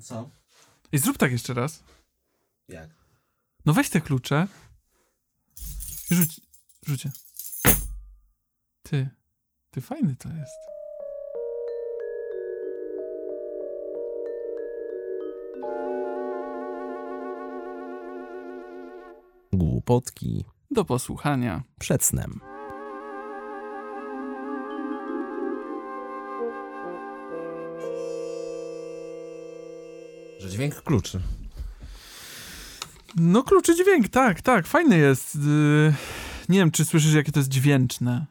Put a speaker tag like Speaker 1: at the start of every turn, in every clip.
Speaker 1: Co?
Speaker 2: I zrób tak jeszcze raz.
Speaker 1: Jak?
Speaker 2: No weź te klucze. I Rzuć, rzucie. Ty, ty fajny to jest.
Speaker 3: Głupotki
Speaker 2: Do posłuchania.
Speaker 3: przed snem.
Speaker 1: Dźwięk kluczy.
Speaker 2: No kluczy dźwięk, tak, tak, fajny jest. Yy, nie wiem, czy słyszysz, jakie to jest dźwięczne.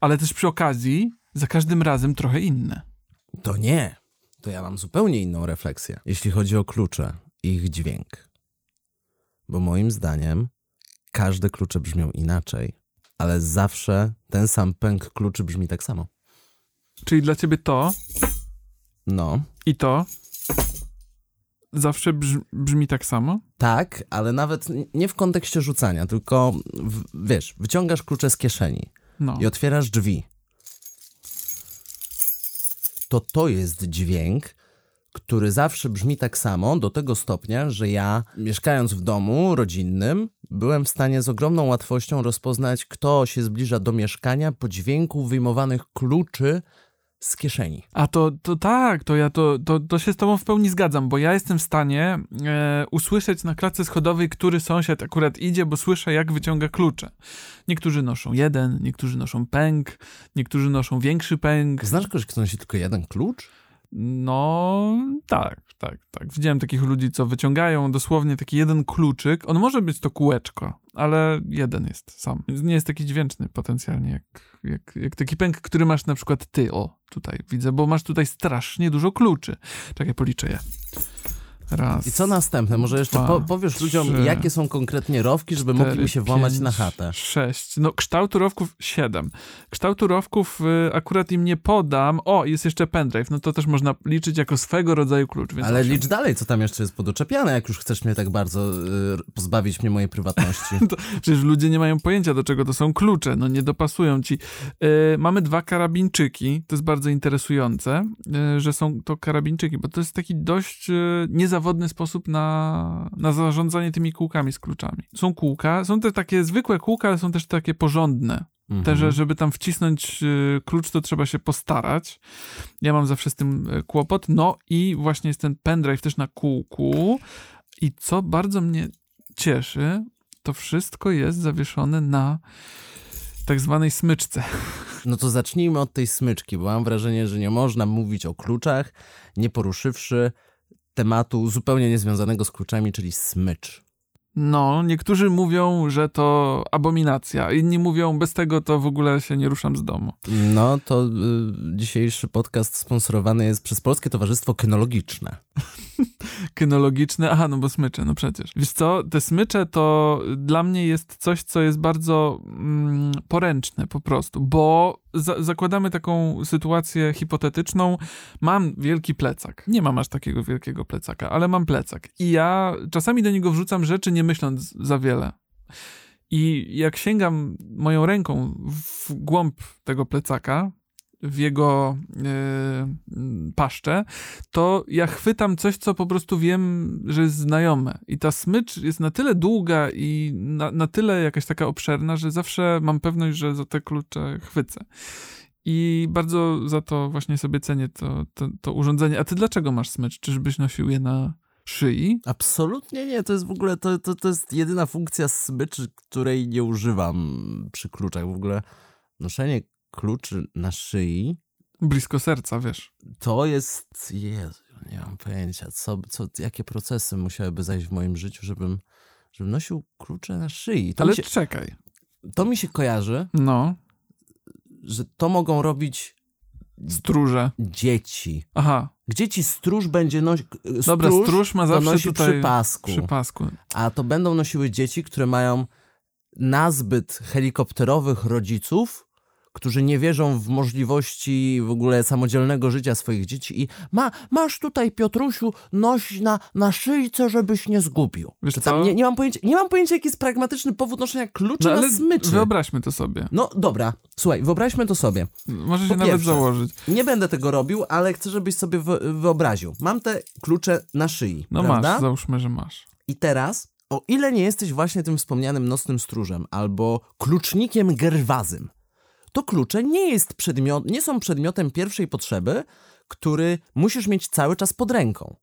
Speaker 2: Ale też przy okazji, za każdym razem trochę inne.
Speaker 3: To nie. To ja mam zupełnie inną refleksję, jeśli chodzi o klucze i ich dźwięk. Bo moim zdaniem każde klucze brzmią inaczej, ale zawsze ten sam pęk kluczy brzmi tak samo.
Speaker 2: Czyli dla ciebie to
Speaker 3: No,
Speaker 2: i to zawsze brz, brzmi tak samo?
Speaker 3: tak, ale nawet nie w kontekście rzucania, tylko w, wiesz, wyciągasz klucze z kieszeni
Speaker 2: No.
Speaker 3: i otwierasz drzwi. To to jest dźwięk, który zawsze brzmi tak samo, do tego stopnia, że ja, mieszkając w domu rodzinnym, byłem w stanie z ogromną łatwością rozpoznać, kto się zbliża do mieszkania po dźwięku wyjmowanych kluczy z kieszeni.
Speaker 2: A to, to tak, to ja to, to, to się z tobą w pełni zgadzam, bo ja jestem w stanie e, usłyszeć na klatce schodowej, który sąsiad akurat idzie, bo słyszę, jak wyciąga klucze. Niektórzy noszą jeden, niektórzy noszą pęk, niektórzy noszą większy pęk.
Speaker 3: Znasz kogoś, kto nosi tylko jeden klucz?
Speaker 2: No, tak, tak, tak. Widziałem takich ludzi, co wyciągają dosłownie taki jeden kluczyk. On może być to kółeczko, ale jeden jest sam. Nie jest taki dźwięczny potencjalnie, jak, jak, jak taki pęk, który masz na przykład ty. O, tutaj widzę, bo masz tutaj strasznie dużo kluczy. Czekaj, policzę je. Raz.
Speaker 3: I co następne? Może jeszcze
Speaker 2: dwa,
Speaker 3: po, powiesz ludziom,
Speaker 2: trzy,
Speaker 3: jakie są konkretnie rowki, żeby
Speaker 2: cztery,
Speaker 3: mogli mi się włamać
Speaker 2: pięć,
Speaker 3: na chatę.
Speaker 2: Sześć. No, kształtu rowków siedem. Kształtu rowków y, akurat im nie podam. O, jest jeszcze pendrive. No to też można liczyć jako swego rodzaju klucz.
Speaker 3: Ale licz dalej, co tam jeszcze jest podoczepiane, jak już chcesz mnie tak bardzo y, pozbawić mnie mojej prywatności.
Speaker 2: Przecież ludzie nie mają pojęcia, do czego to są klucze, no nie dopasują ci. Yy, mamy dwa karabinczyki, to jest bardzo interesujące, yy, że są to karabinczyki, bo to jest taki dość yy, niezawodny sposób na, na zarządzanie tymi kółkami z kluczami. Są kółka, są te takie zwykłe kółka, ale są też takie porządne.
Speaker 3: Mhm.
Speaker 2: Te, że żeby tam wcisnąć y, klucz, to trzeba się postarać. Ja mam zawsze z tym y, kłopot. No i właśnie jest ten pendrive też na kółku. I co bardzo mnie cieszy, to wszystko jest zawieszone na tak zwanej smyczce.
Speaker 3: No to zacznijmy od tej smyczki, bo mam wrażenie, że nie można mówić o kluczach, nie poruszywszy tematu zupełnie niezwiązanego z kluczami, czyli smycz.
Speaker 2: No, niektórzy mówią, że to abominacja, inni mówią, bez tego to w ogóle się nie ruszam z domu.
Speaker 3: No to y, dzisiejszy podcast sponsorowany jest przez Polskie Towarzystwo Kynologiczne.
Speaker 2: kynologiczne. Aha, no bo smycze, no przecież. Wiesz co, te smycze to dla mnie jest coś, co jest bardzo mm, poręczne po prostu, bo za zakładamy taką sytuację hipotetyczną. Mam wielki plecak. Nie mam aż takiego wielkiego plecaka, ale mam plecak. I ja czasami do niego wrzucam rzeczy, nie myśląc za wiele. I jak sięgam moją ręką w głąb tego plecaka, w jego yy, paszczę, to ja chwytam coś, co po prostu wiem, że jest znajome. I ta smycz jest na tyle długa i na, na tyle jakaś taka obszerna, że zawsze mam pewność, że za te klucze chwycę. I bardzo za to właśnie sobie cenię to, to, to urządzenie. A ty dlaczego masz smycz? Czyżbyś nosił je na szyi?
Speaker 3: Absolutnie nie, to jest w ogóle, to, to, to jest jedyna funkcja smyczy, której nie używam przy kluczach. W ogóle noszenie kluczy na szyi
Speaker 2: Blisko serca, wiesz.
Speaker 3: to jest, Jezu, nie mam pojęcia, co, co, jakie procesy musiałyby zajść w moim życiu, żebym, żebym nosił klucze na szyi. To,
Speaker 2: Ale
Speaker 3: się,
Speaker 2: czekaj.
Speaker 3: to mi się kojarzy,
Speaker 2: No,
Speaker 3: że to mogą robić
Speaker 2: stróże.
Speaker 3: dzieci.
Speaker 2: Aha,
Speaker 3: Gdzie ci stróż będzie nosić?
Speaker 2: dobra, stróż ma zawsze
Speaker 3: nosi
Speaker 2: tutaj
Speaker 3: przy pasku.
Speaker 2: przy pasku.
Speaker 3: A to będą nosiły dzieci, które mają nazbyt helikopterowych rodziców, którzy nie wierzą w możliwości w ogóle samodzielnego życia swoich dzieci i ma, masz tutaj, Piotrusiu, noś na, na szyjce, żebyś nie zgubił.
Speaker 2: Wiesz
Speaker 3: Czy tam
Speaker 2: co?
Speaker 3: nie, nie, mam pojęcia, nie mam pojęcia, jaki jest pragmatyczny powód noszenia kluczy
Speaker 2: No
Speaker 3: na smyczy.
Speaker 2: wyobraźmy to sobie.
Speaker 3: No dobra, słuchaj, wyobraźmy to sobie.
Speaker 2: Może się
Speaker 3: Po
Speaker 2: nawet
Speaker 3: pierwsze,
Speaker 2: założyć.
Speaker 3: Nie będę tego robił, ale chcę, żebyś sobie wy- wyobraził. Mam te klucze na szyi,
Speaker 2: No
Speaker 3: prawda?
Speaker 2: masz, załóżmy, że masz.
Speaker 3: I teraz, o ile nie jesteś właśnie tym wspomnianym nocnym stróżem albo klucznikiem gerwazym, to klucze nie, jest przedmiot, nie są przedmiotem pierwszej potrzeby, który musisz mieć cały czas pod ręką.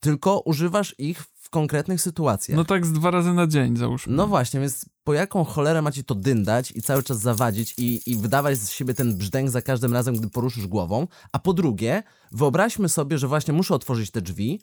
Speaker 3: Tylko używasz ich w konkretnych sytuacjach.
Speaker 2: No tak z dwa razy na dzień, załóżmy.
Speaker 3: No właśnie, więc po jaką cholerę macie to dyndać i cały czas zawadzić i, i wydawać z siebie ten brzdęk za każdym razem, gdy poruszysz głową? A po drugie, wyobraźmy sobie, że właśnie muszę otworzyć te drzwi,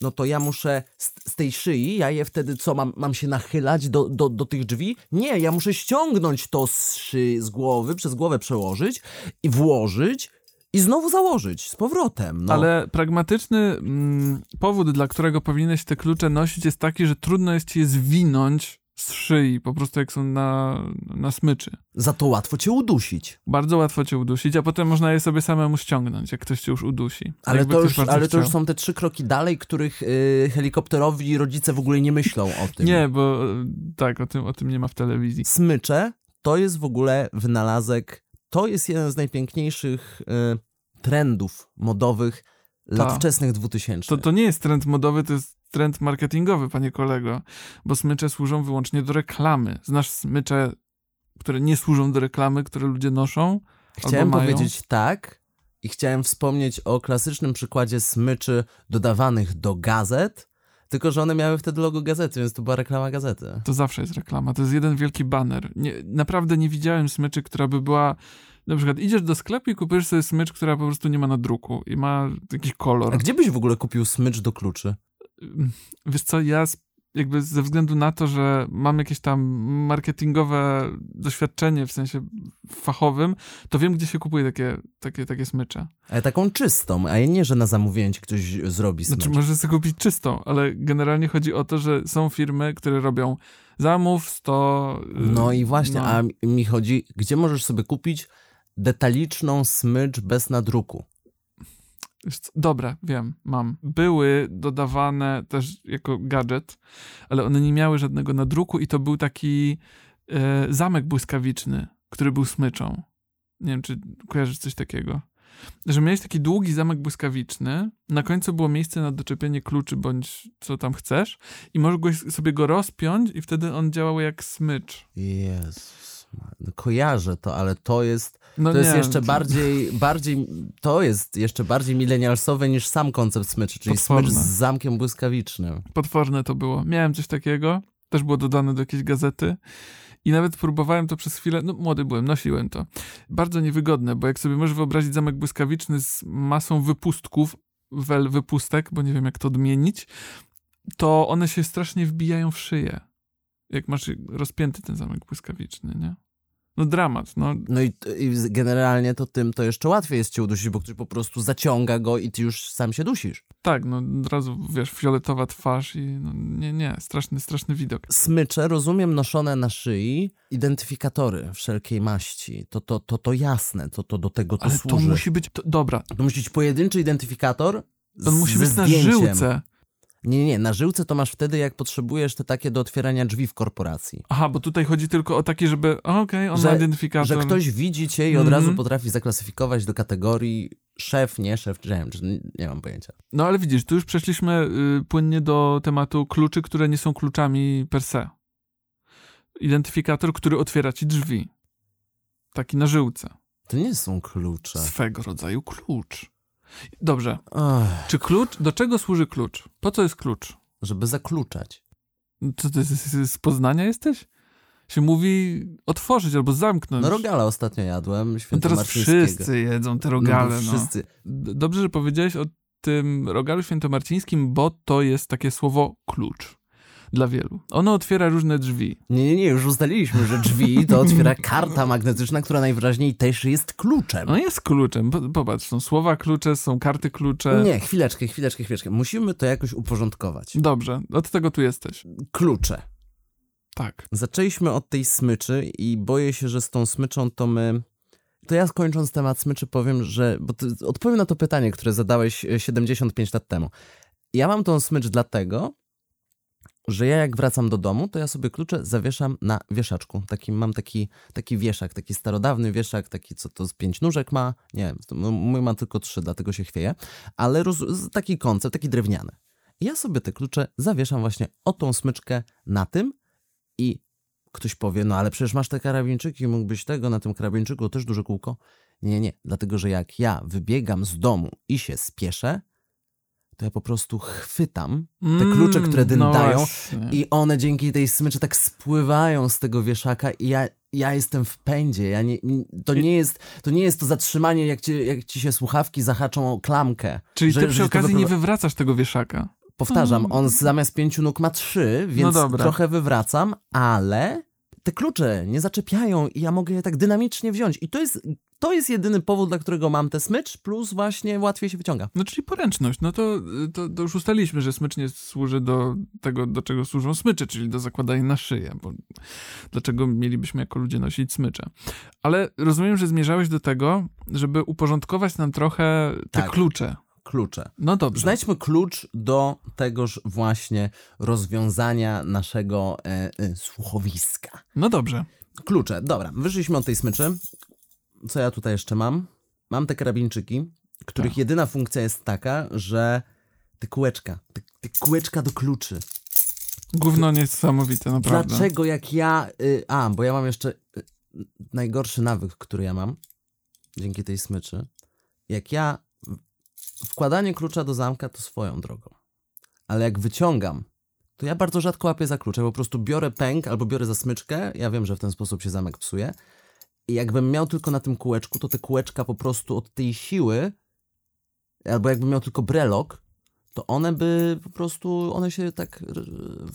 Speaker 3: no to ja muszę z, z tej szyi, ja je wtedy co, mam, mam się nachylać do, do, do tych drzwi? Nie, ja muszę ściągnąć to z szyi, z głowy, przez głowę przełożyć i włożyć i znowu założyć z powrotem. No.
Speaker 2: Ale pragmatyczny mm, powód, dla którego powinieneś te klucze nosić, jest taki, że trudno jest ci je zwinąć z szyi, po prostu jak są na, na smyczy.
Speaker 3: Za to łatwo cię udusić.
Speaker 2: Bardzo łatwo cię udusić, a potem można je sobie samemu ściągnąć, jak ktoś cię już udusi.
Speaker 3: Ale,
Speaker 2: Jakby
Speaker 3: to już, ale to już są te trzy kroki dalej, których y, helikopterowi rodzice w ogóle nie myślą o tym.
Speaker 2: Nie, bo e, tak, o tym, o tym nie ma w telewizji.
Speaker 3: Smycze to jest w ogóle wynalazek, to jest jeden z najpiękniejszych y, trendów modowych lat
Speaker 2: Tak.
Speaker 3: wczesnych 2000.
Speaker 2: To, to nie jest trend modowy, to jest trend marketingowy, panie kolego, bo smycze służą wyłącznie do reklamy. Znasz smycze, które nie służą do reklamy, które ludzie noszą?
Speaker 3: Chciałem powiedzieć tak i chciałem wspomnieć o klasycznym przykładzie smyczy dodawanych do gazet, tylko że one miały wtedy logo gazety, więc to była reklama gazety.
Speaker 2: To zawsze jest reklama, to jest jeden wielki baner. Nie, naprawdę nie widziałem smyczy, która by była... Na przykład idziesz do sklepu i kupujesz sobie smycz, która po prostu nie ma nadruku i ma jakiś kolor.
Speaker 3: A gdzie byś w ogóle kupił smycz do kluczy?
Speaker 2: Wiesz co, ja jakby ze względu na to, że mam jakieś tam marketingowe doświadczenie w sensie fachowym, to wiem, gdzie się kupuje takie, takie, takie smycze.
Speaker 3: Ale taką czystą, a nie, że na zamówienie ci ktoś zrobi smycz.
Speaker 2: Znaczy, możesz sobie kupić czystą, ale generalnie chodzi o to, że są firmy, które robią zamów 100... y,
Speaker 3: No i właśnie,
Speaker 2: no.
Speaker 3: a mi chodzi, gdzie możesz sobie kupić detaliczną smycz bez nadruku?
Speaker 2: Dobra, wiem, mam. Były dodawane też jako gadżet, ale one nie miały żadnego nadruku i to był taki e, zamek błyskawiczny, który był smyczą. Nie wiem, czy kojarzysz coś takiego. Że miałeś taki długi zamek błyskawiczny, na końcu było miejsce na doczepienie kluczy bądź co tam chcesz i mogłeś sobie go rozpiąć i wtedy on działał jak smycz.
Speaker 3: Jezus, kojarzę to, ale to jest,
Speaker 2: No
Speaker 3: to jest jeszcze
Speaker 2: to-
Speaker 3: bardziej, bardziej, to jest jeszcze bardziej milenialsowe niż sam koncept smyczy, czyli
Speaker 2: Potworne.
Speaker 3: smycz z zamkiem błyskawicznym.
Speaker 2: Potworne to było. Miałem coś takiego, też było dodane do jakiejś gazety i nawet próbowałem to przez chwilę, no młody byłem, nosiłem to. Bardzo niewygodne, bo jak sobie możesz wyobrazić zamek błyskawiczny z masą wypustków, wel wypustek, bo nie wiem jak to odmienić, to one się strasznie wbijają w szyję. Jak masz rozpięty ten zamek błyskawiczny, nie? No dramat, no
Speaker 3: No i, i generalnie to tym to jeszcze łatwiej jest cię udusić, bo ktoś po prostu zaciąga go i ty już sam się dusisz.
Speaker 2: tak, no od razu, wiesz, fioletowa twarz i no, nie, nie, straszny, straszny widok.
Speaker 3: Smycze, rozumiem, noszone na szyi, identyfikatory wszelkiej maści. To, to, to, to jasne, to, to do tego to
Speaker 2: Ale to
Speaker 3: służy.
Speaker 2: musi być, to, dobra,
Speaker 3: To musi być pojedynczy identyfikator
Speaker 2: on musi być na
Speaker 3: zdjęciem.
Speaker 2: żyłce.
Speaker 3: Nie, nie, na żyłce to masz wtedy, jak potrzebujesz te takie do otwierania drzwi w korporacji.
Speaker 2: Aha, bo tutaj chodzi tylko o takie, żeby, okej, on
Speaker 3: Że-
Speaker 2: ma identyfikator.
Speaker 3: Że ktoś widzi cię i od
Speaker 2: Mhm.
Speaker 3: razu potrafi zaklasyfikować do kategorii szef, nie szef, czy nie, nie mam pojęcia.
Speaker 2: No ale widzisz, tu już przeszliśmy y, płynnie do tematu kluczy, które nie są kluczami per se. Identyfikator, który otwiera ci drzwi. Taki na żyłce.
Speaker 3: To nie są klucze.
Speaker 2: Swego rodzaju klucz. Dobrze.
Speaker 3: Ach,
Speaker 2: Czy klucz, do czego służy klucz? Po co jest klucz?
Speaker 3: żeby zakluczać.
Speaker 2: Co ty z, Poznania jesteś? Się mówi otworzyć albo zamknąć.
Speaker 3: No rogala ostatnio jadłem,
Speaker 2: No teraz wszyscy jedzą te
Speaker 3: No,
Speaker 2: rogale.
Speaker 3: bo
Speaker 2: No,
Speaker 3: wszyscy.
Speaker 2: Dobrze, że powiedziałeś o tym rogalu świętomarcińskim, bo to jest takie słowo klucz dla wielu. Ono otwiera różne drzwi.
Speaker 3: Nie, nie, nie, już ustaliliśmy, że drzwi to otwiera karta magnetyczna, która najwyraźniej też jest kluczem.
Speaker 2: No jest kluczem. Po- Popatrz, są słowa klucze, są karty klucze.
Speaker 3: Nie, chwileczkę, chwileczkę, chwileczkę. Musimy to jakoś uporządkować.
Speaker 2: Dobrze, od tego tu jesteś.
Speaker 3: Klucze.
Speaker 2: Tak.
Speaker 3: Zaczęliśmy od tej smyczy i boję się, że z tą smyczą to my... To ja skończąc temat smyczy powiem, że... Bo odpowiem na to pytanie, które zadałeś e, 75 lat temu. Ja mam tą smycz dlatego, że ja jak wracam do domu, to ja sobie klucze zawieszam na wieszaczku. Taki, mam taki, taki wieszak, taki starodawny wieszak, taki co to z pięć nóżek ma. Nie, mój ma tylko trzy, dlatego się chwieje. Ale roz, taki koncept, taki drewniany. Ja sobie te klucze zawieszam właśnie o tą smyczkę na tym i ktoś powie, no ale przecież masz te karabinczyki, mógłbyś tego, na tym karabinczyku też duże kółko. Nie, nie, dlatego że jak ja wybiegam z domu i się spieszę, to ja po prostu chwytam te klucze, które
Speaker 2: Mm, no
Speaker 3: dyndają
Speaker 2: właśnie.
Speaker 3: i one dzięki tej smyczy tak spływają z tego wieszaka i ja, ja jestem w pędzie. Ja nie, to, nie jest, to nie jest to zatrzymanie, jak ci, jak ci się słuchawki zahaczą o klamkę.
Speaker 2: Czyli
Speaker 3: że-
Speaker 2: ty przy okazji nie wywracasz tego wieszaka.
Speaker 3: Powtarzam, on zamiast pięciu nóg ma trzy, więc
Speaker 2: No
Speaker 3: trochę wywracam, ale te klucze nie zaczepiają i ja mogę je tak dynamicznie wziąć. I to jest, to jest jedyny powód, dla którego mam tę smycz, plus właśnie łatwiej się wyciąga.
Speaker 2: No czyli poręczność. No to, to, to już ustaliliśmy, że smycz nie służy do tego, do czego służą smycze, czyli do zakładania na szyję. Bo dlaczego mielibyśmy jako ludzie nosić smycze? Ale rozumiem, że zmierzałeś do tego, żeby uporządkować nam trochę te
Speaker 3: Tak.
Speaker 2: klucze.
Speaker 3: Klucze.
Speaker 2: No dobrze.
Speaker 3: Znajdźmy klucz do tegoż właśnie rozwiązania naszego e, e, słuchowiska.
Speaker 2: No dobrze.
Speaker 3: Klucze, dobra, wyszliśmy od tej smyczy. Co ja tutaj jeszcze mam? Mam te karabinczyki, których
Speaker 2: Tak.
Speaker 3: jedyna funkcja jest taka, że te kółeczka, te, te kółeczka do kluczy.
Speaker 2: Gówno niesamowite, naprawdę.
Speaker 3: Dlaczego jak ja... Y, a, bo ja mam jeszcze y, najgorszy nawyk, który ja mam, dzięki tej smyczy. Jak ja... Wkładanie klucza do zamka to swoją drogą. Ale jak wyciągam, to ja bardzo rzadko łapię za klucze. Po prostu biorę pęk albo biorę za smyczkę. Ja wiem, że w ten sposób się zamek psuje. I jakbym miał tylko na tym kółeczku, to te kółeczka po prostu od tej siły, albo jakbym miał tylko brelok, to one by po prostu, one się tak r-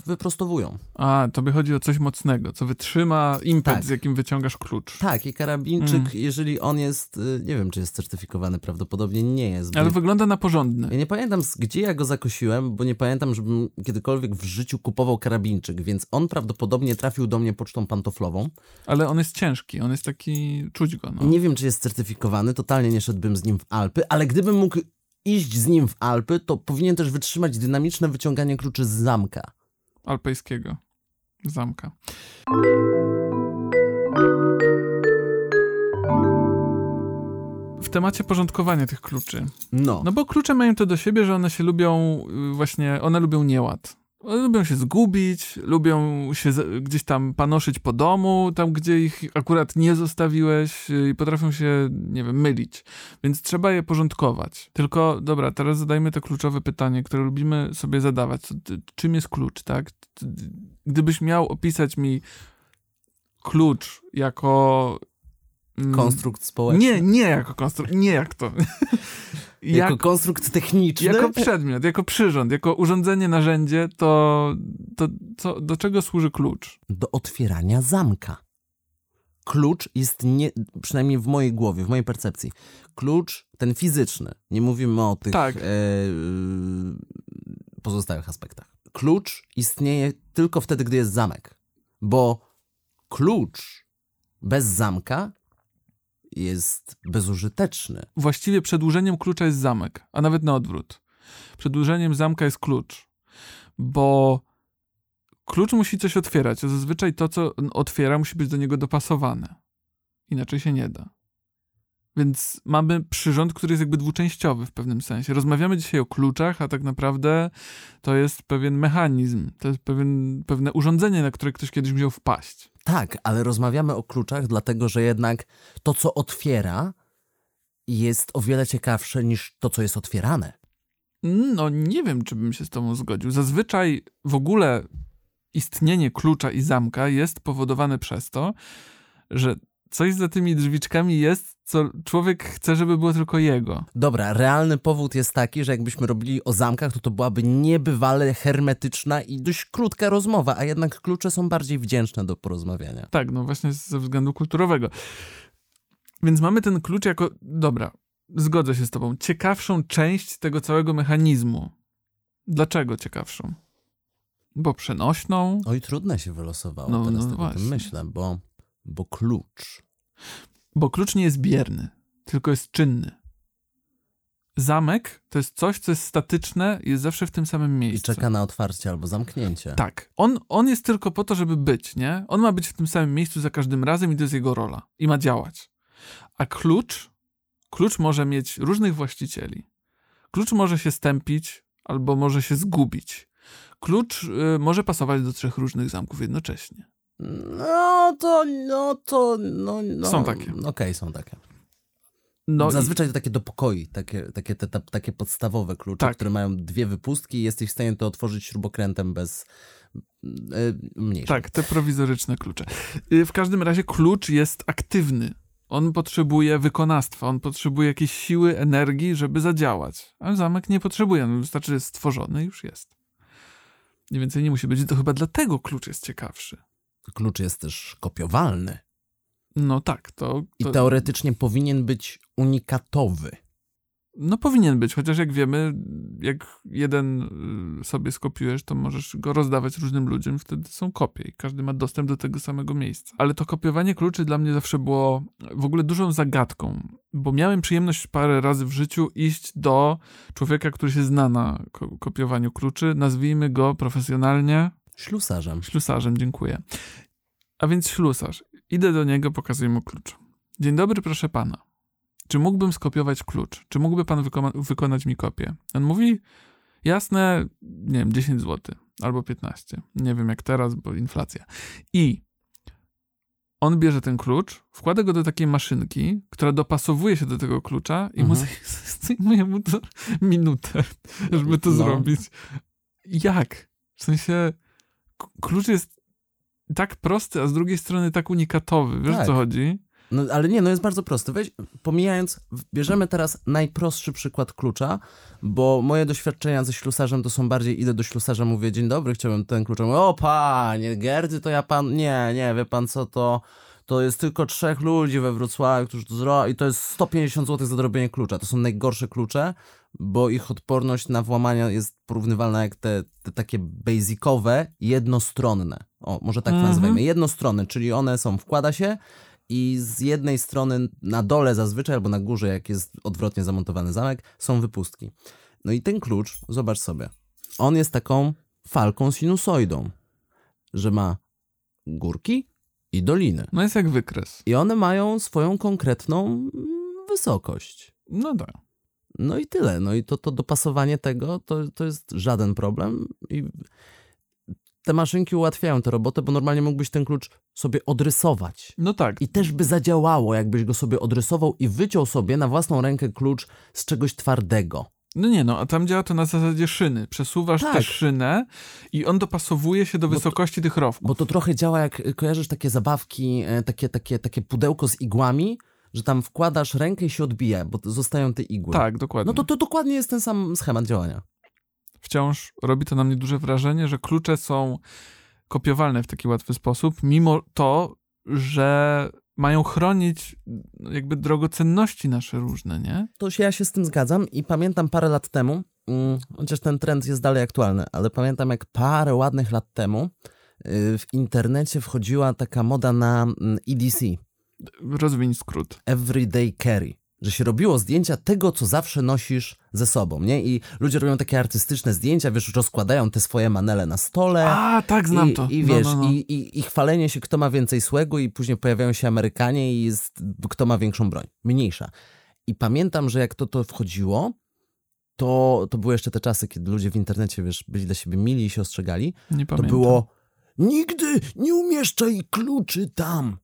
Speaker 3: wyprostowują.
Speaker 2: A, tobie chodzi o coś mocnego, co wytrzyma impet,
Speaker 3: Tak.
Speaker 2: z jakim wyciągasz klucz.
Speaker 3: Tak, i karabinczyk,
Speaker 2: Mm.
Speaker 3: jeżeli on jest, y, nie wiem, czy jest certyfikowany, prawdopodobnie nie jest.
Speaker 2: Ale wygląda na porządny.
Speaker 3: Ja nie pamiętam, gdzie ja go zakosiłem, bo nie pamiętam, żebym kiedykolwiek w życiu kupował karabinczyk, więc on prawdopodobnie trafił do mnie pocztą pantoflową.
Speaker 2: Ale on jest ciężki, on jest taki, czuć go, no.
Speaker 3: Nie wiem, czy jest certyfikowany, totalnie nie szedłbym z nim w Alpy, ale gdybym mógł iść z nim w Alpy, to powinien też wytrzymać dynamiczne wyciąganie kluczy z zamka.
Speaker 2: alpejskiego zamka. W temacie porządkowania tych kluczy.
Speaker 3: No,
Speaker 2: No bo klucze mają to do siebie, że one się lubią, y, właśnie, one lubią nieład. Lubią się zgubić, lubią się gdzieś tam panoszyć po domu, tam gdzie ich akurat nie zostawiłeś y, i potrafią się, nie wiem, mylić. Więc trzeba je porządkować. Tylko, dobra, teraz zadajmy to kluczowe pytanie, które lubimy sobie zadawać. Czym jest klucz, tak? Gdybyś miał opisać mi klucz jako... mm,
Speaker 3: konstrukt społeczny.
Speaker 2: Nie, nie jako konstrukt, nie jak to.
Speaker 3: Jako konstrukt techniczny.
Speaker 2: Jako przedmiot, jako przyrząd, jako urządzenie, narzędzie, to, to do czego służy klucz?
Speaker 3: do otwierania zamka. Klucz jest nie, przynajmniej w mojej głowie, w mojej percepcji. Klucz, ten fizyczny, nie mówimy o tych
Speaker 2: Tak.
Speaker 3: e, pozostałych aspektach. Klucz istnieje tylko wtedy, gdy jest zamek, bo klucz bez zamka jest bezużyteczny.
Speaker 2: Właściwie przedłużeniem klucza jest zamek, a nawet na odwrót. Przedłużeniem zamka jest klucz, bo klucz musi coś otwierać, a zazwyczaj to, co otwiera, musi być do niego dopasowane. Inaczej się nie da. Więc mamy przyrząd, który jest jakby dwuczęściowy w pewnym sensie. Rozmawiamy dzisiaj o kluczach, a tak naprawdę to jest pewien mechanizm, to jest pewien, pewne urządzenie, na które ktoś kiedyś musiał wpaść.
Speaker 3: Tak, ale rozmawiamy o kluczach, dlatego że jednak to, co otwiera, jest o wiele ciekawsze niż to, co jest otwierane.
Speaker 2: No, nie wiem, czy bym się z tobą zgodził. Zazwyczaj w ogóle istnienie klucza i zamka jest powodowane przez to, że coś za tymi drzwiczkami jest, co człowiek chce, żeby było tylko jego.
Speaker 3: Dobra, realny powód jest taki, że jakbyśmy robili o zamkach, to to byłaby niebywale hermetyczna i dość krótka rozmowa, a jednak klucze są bardziej wdzięczne do porozmawiania.
Speaker 2: Tak, no właśnie ze względu kulturowego. Więc mamy ten klucz jako, dobra, zgodzę się z tobą, ciekawszą część tego całego mechanizmu. Dlaczego ciekawszą? bo przenośną.
Speaker 3: Oj, trudne się wylosowało
Speaker 2: No,
Speaker 3: teraz
Speaker 2: no
Speaker 3: tak o
Speaker 2: właśnie.
Speaker 3: tym myślę, bo, bo klucz.
Speaker 2: Bo klucz nie jest bierny, tylko jest czynny. Zamek to jest coś, co jest statyczne i jest zawsze w tym samym
Speaker 3: I
Speaker 2: miejscu.
Speaker 3: czeka na otwarcie albo zamknięcie.
Speaker 2: Tak. On, on jest tylko po to, żeby być, nie? On ma być w tym samym miejscu za każdym razem i to jest jego rola. I ma działać. A klucz, klucz może mieć różnych właścicieli. Klucz może się stępić albo może się zgubić. Klucz y, może pasować do trzech różnych zamków jednocześnie.
Speaker 3: No to, no to, no, no.
Speaker 2: Są takie.
Speaker 3: Okej, są takie.
Speaker 2: No
Speaker 3: Zazwyczaj to takie do pokoi, takie, takie, te, te, takie podstawowe klucze,
Speaker 2: Tak.
Speaker 3: które mają dwie wypustki i jesteś w stanie to otworzyć śrubokrętem bez mniejszych.
Speaker 2: Tak, te prowizoryczne klucze. Y, W każdym razie klucz jest aktywny. On potrzebuje wykonawstwa, on potrzebuje jakiejś siły, energii, żeby zadziałać. A zamek nie potrzebuje, no wystarczy, że jest stworzony już jest. Mniej więcej nie musi być. To chyba dlatego klucz jest ciekawszy.
Speaker 3: Klucz jest też kopiowalny
Speaker 2: No tak, to...
Speaker 3: i
Speaker 2: to
Speaker 3: teoretycznie powinien być unikatowy.
Speaker 2: no powinien być, chociaż jak wiemy, jak jeden y, sobie skopiujesz, to możesz go rozdawać różnym ludziom, wtedy są kopie i każdy ma dostęp do tego samego miejsca. Ale to kopiowanie kluczy dla mnie zawsze było w ogóle dużą zagadką, bo miałem przyjemność parę razy w życiu iść do człowieka, który się zna na ko- kopiowaniu kluczy, nazwijmy go profesjonalnie
Speaker 3: Ślusarzem.
Speaker 2: ślusarzem, dziękuję. A więc ślusarz. Idę do niego, pokazuję mu klucz. Dzień dobry, proszę pana. Czy mógłbym skopiować klucz? Czy mógłby pan wykona- wykonać mi kopię? On mówi, jasne, nie wiem, 10 zł albo 15. Nie wiem jak teraz, bo inflacja. I on bierze ten klucz, wkłada go do takiej maszynki, która dopasowuje się do tego klucza i mu
Speaker 3: Mhm.
Speaker 2: zajmuje mu to minutę, żeby to
Speaker 3: No.
Speaker 2: zrobić. Jak? W sensie klucz jest tak prosty, a z drugiej strony tak unikatowy. Wiesz o
Speaker 3: Tak.
Speaker 2: co chodzi?
Speaker 3: No ale nie, no jest bardzo prosty. Weź, pomijając, bierzemy teraz najprostszy przykład klucza, bo moje doświadczenia ze ślusarzem to są bardziej, idę do ślusarza, mówię, dzień dobry, chciałbym ten klucz. On mówi, O panie, Gerdy, to ja pan, nie, nie, wie pan co, to, to jest tylko trzech ludzi we Wrocławiu, którzy to zrobią i to jest 150 zł za dorobienie klucza. To są najgorsze klucze, bo ich odporność na włamania jest porównywalna jak te, te takie basicowe, jednostronne. O, może tak
Speaker 2: Mhm.
Speaker 3: nazwijmy. Jednostronne, czyli one są, wkłada się, i z jednej strony na dole zazwyczaj, albo na górze, jak jest odwrotnie zamontowany zamek, są wypustki. No i ten klucz, zobacz sobie, on jest taką falką sinusoidą, że ma górki i doliny.
Speaker 2: No jest jak wykres.
Speaker 3: I one mają swoją konkretną wysokość.
Speaker 2: No tak.
Speaker 3: No i tyle. No i to, to dopasowanie tego to, to jest żaden problem. I te maszynki ułatwiają tę robotę, bo normalnie mógłbyś ten klucz sobie odrysować.
Speaker 2: No tak.
Speaker 3: I też by zadziałało, jakbyś go sobie odrysował i wyciął sobie na własną rękę klucz z czegoś twardego.
Speaker 2: No nie no, a tam działa to na zasadzie szyny. Przesuwasz
Speaker 3: Tak.
Speaker 2: tę szynę i on dopasowuje się do
Speaker 3: Bo to-
Speaker 2: wysokości tych rowków.
Speaker 3: Bo to trochę działa jak kojarzysz takie zabawki, e, takie, takie, takie pudełko z igłami, że tam wkładasz rękę i się odbija, bo zostają te igły.
Speaker 2: Tak, dokładnie.
Speaker 3: No to, to dokładnie jest ten sam schemat działania.
Speaker 2: wciąż robi to na mnie duże wrażenie, że klucze są kopiowalne w taki łatwy sposób, mimo to, że mają chronić no, jakby drogocenności nasze różne, nie?
Speaker 3: To się, ja się z tym zgadzam i pamiętam parę lat temu, mm, chociaż ten trend jest dalej aktualny, ale pamiętam jak parę ładnych lat temu y, w internecie wchodziła taka moda na mm, EDC,
Speaker 2: Rozwiń skrót.
Speaker 3: Everyday Carry, że się robiło zdjęcia tego, co zawsze nosisz ze sobą, nie? I ludzie robią takie artystyczne zdjęcia, wiesz, rozkładają te swoje manele na stole.
Speaker 2: A, tak, znam
Speaker 3: I,
Speaker 2: to.
Speaker 3: I
Speaker 2: No,
Speaker 3: wiesz,
Speaker 2: no, no.
Speaker 3: I, i, i chwalenie się, kto ma więcej słegu, i później pojawiają się Amerykanie i jest, kto ma większą broń. Mniejsza. I pamiętam, że jak to, to wchodziło, to, to były jeszcze te czasy, kiedy ludzie w internecie, wiesz, byli dla siebie mili i się ostrzegali.
Speaker 2: Nie
Speaker 3: To
Speaker 2: pamiętam.
Speaker 3: było nigdy nie umieszczaj kluczy tam.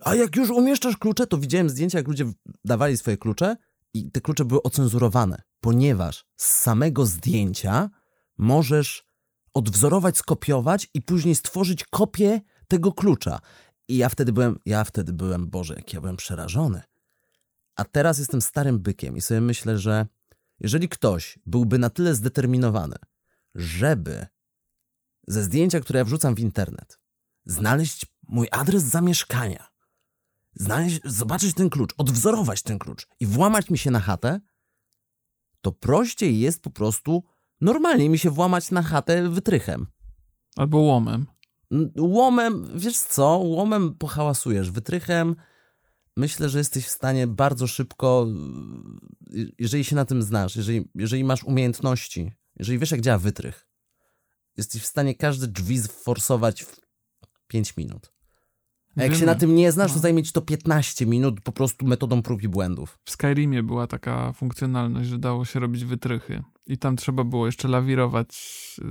Speaker 3: A jak już umieszczasz klucze, to widziałem zdjęcia, jak ludzie dawali swoje klucze i te klucze były ocenzurowane, ponieważ z samego zdjęcia możesz odwzorować, skopiować i później stworzyć kopię tego klucza. I ja wtedy byłem, ja wtedy byłem, Boże, jak ja byłem przerażony. A teraz jestem starym bykiem i sobie myślę, że jeżeli ktoś byłby na tyle zdeterminowany, żeby ze zdjęcia, które ja wrzucam w internet, znaleźć mój adres zamieszkania, znaleźć, zobaczyć ten klucz, odwzorować ten klucz i włamać mi się na chatę, to prościej jest po prostu normalnie mi się włamać na chatę wytrychem.
Speaker 2: Albo łomem.
Speaker 3: Łomem, wiesz co, łomem pohałasujesz, wytrychem myślę, że jesteś w stanie bardzo szybko, jeżeli się na tym znasz, jeżeli, jeżeli masz umiejętności, jeżeli wiesz jak działa wytrych, jesteś w stanie każde drzwi forsować w 5 minut. A jak się
Speaker 2: Wiemy.
Speaker 3: na tym nie znasz, to
Speaker 2: No.
Speaker 3: zajmie ci to 15 minut po prostu metodą prób i błędów.
Speaker 2: W Skyrimie była taka funkcjonalność, że dało się robić wytrychy. I tam trzeba było jeszcze lawirować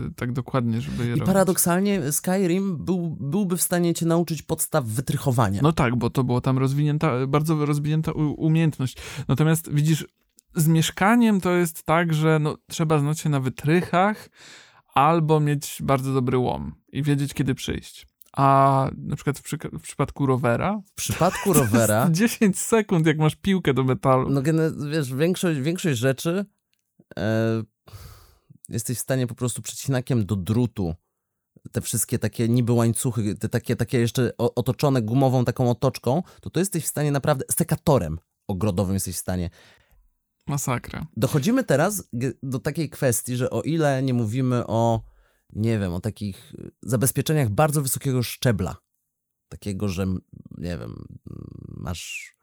Speaker 2: y, tak dokładnie, żeby je
Speaker 3: I
Speaker 2: robić.
Speaker 3: paradoksalnie Skyrim był, byłby w stanie cię nauczyć podstaw wytrychowania.
Speaker 2: No tak, bo to było tam rozwinięta, bardzo rozwinięta umiejętność. Natomiast widzisz, z mieszkaniem to jest tak, że no, trzeba znać się na wytrychach albo mieć bardzo dobry łom i wiedzieć, kiedy przyjść. A na przykład w, przyk- w przypadku rowera,
Speaker 3: W przypadku rowera,
Speaker 2: 10 sekund, jak masz piłkę do metalu.
Speaker 3: no wiesz, większość, większość rzeczy e, jesteś w stanie po prostu przecinakiem do drutu te wszystkie takie niby łańcuchy, te takie, takie jeszcze otoczone gumową taką otoczką, to to jesteś w stanie naprawdę, sekatorem ogrodowym jesteś w stanie.
Speaker 2: Masakra.
Speaker 3: Dochodzimy teraz do takiej kwestii, że o ile nie mówimy o, nie wiem, o takich y, zabezpieczeniach bardzo wysokiego szczebla, takiego, że, nie wiem, masz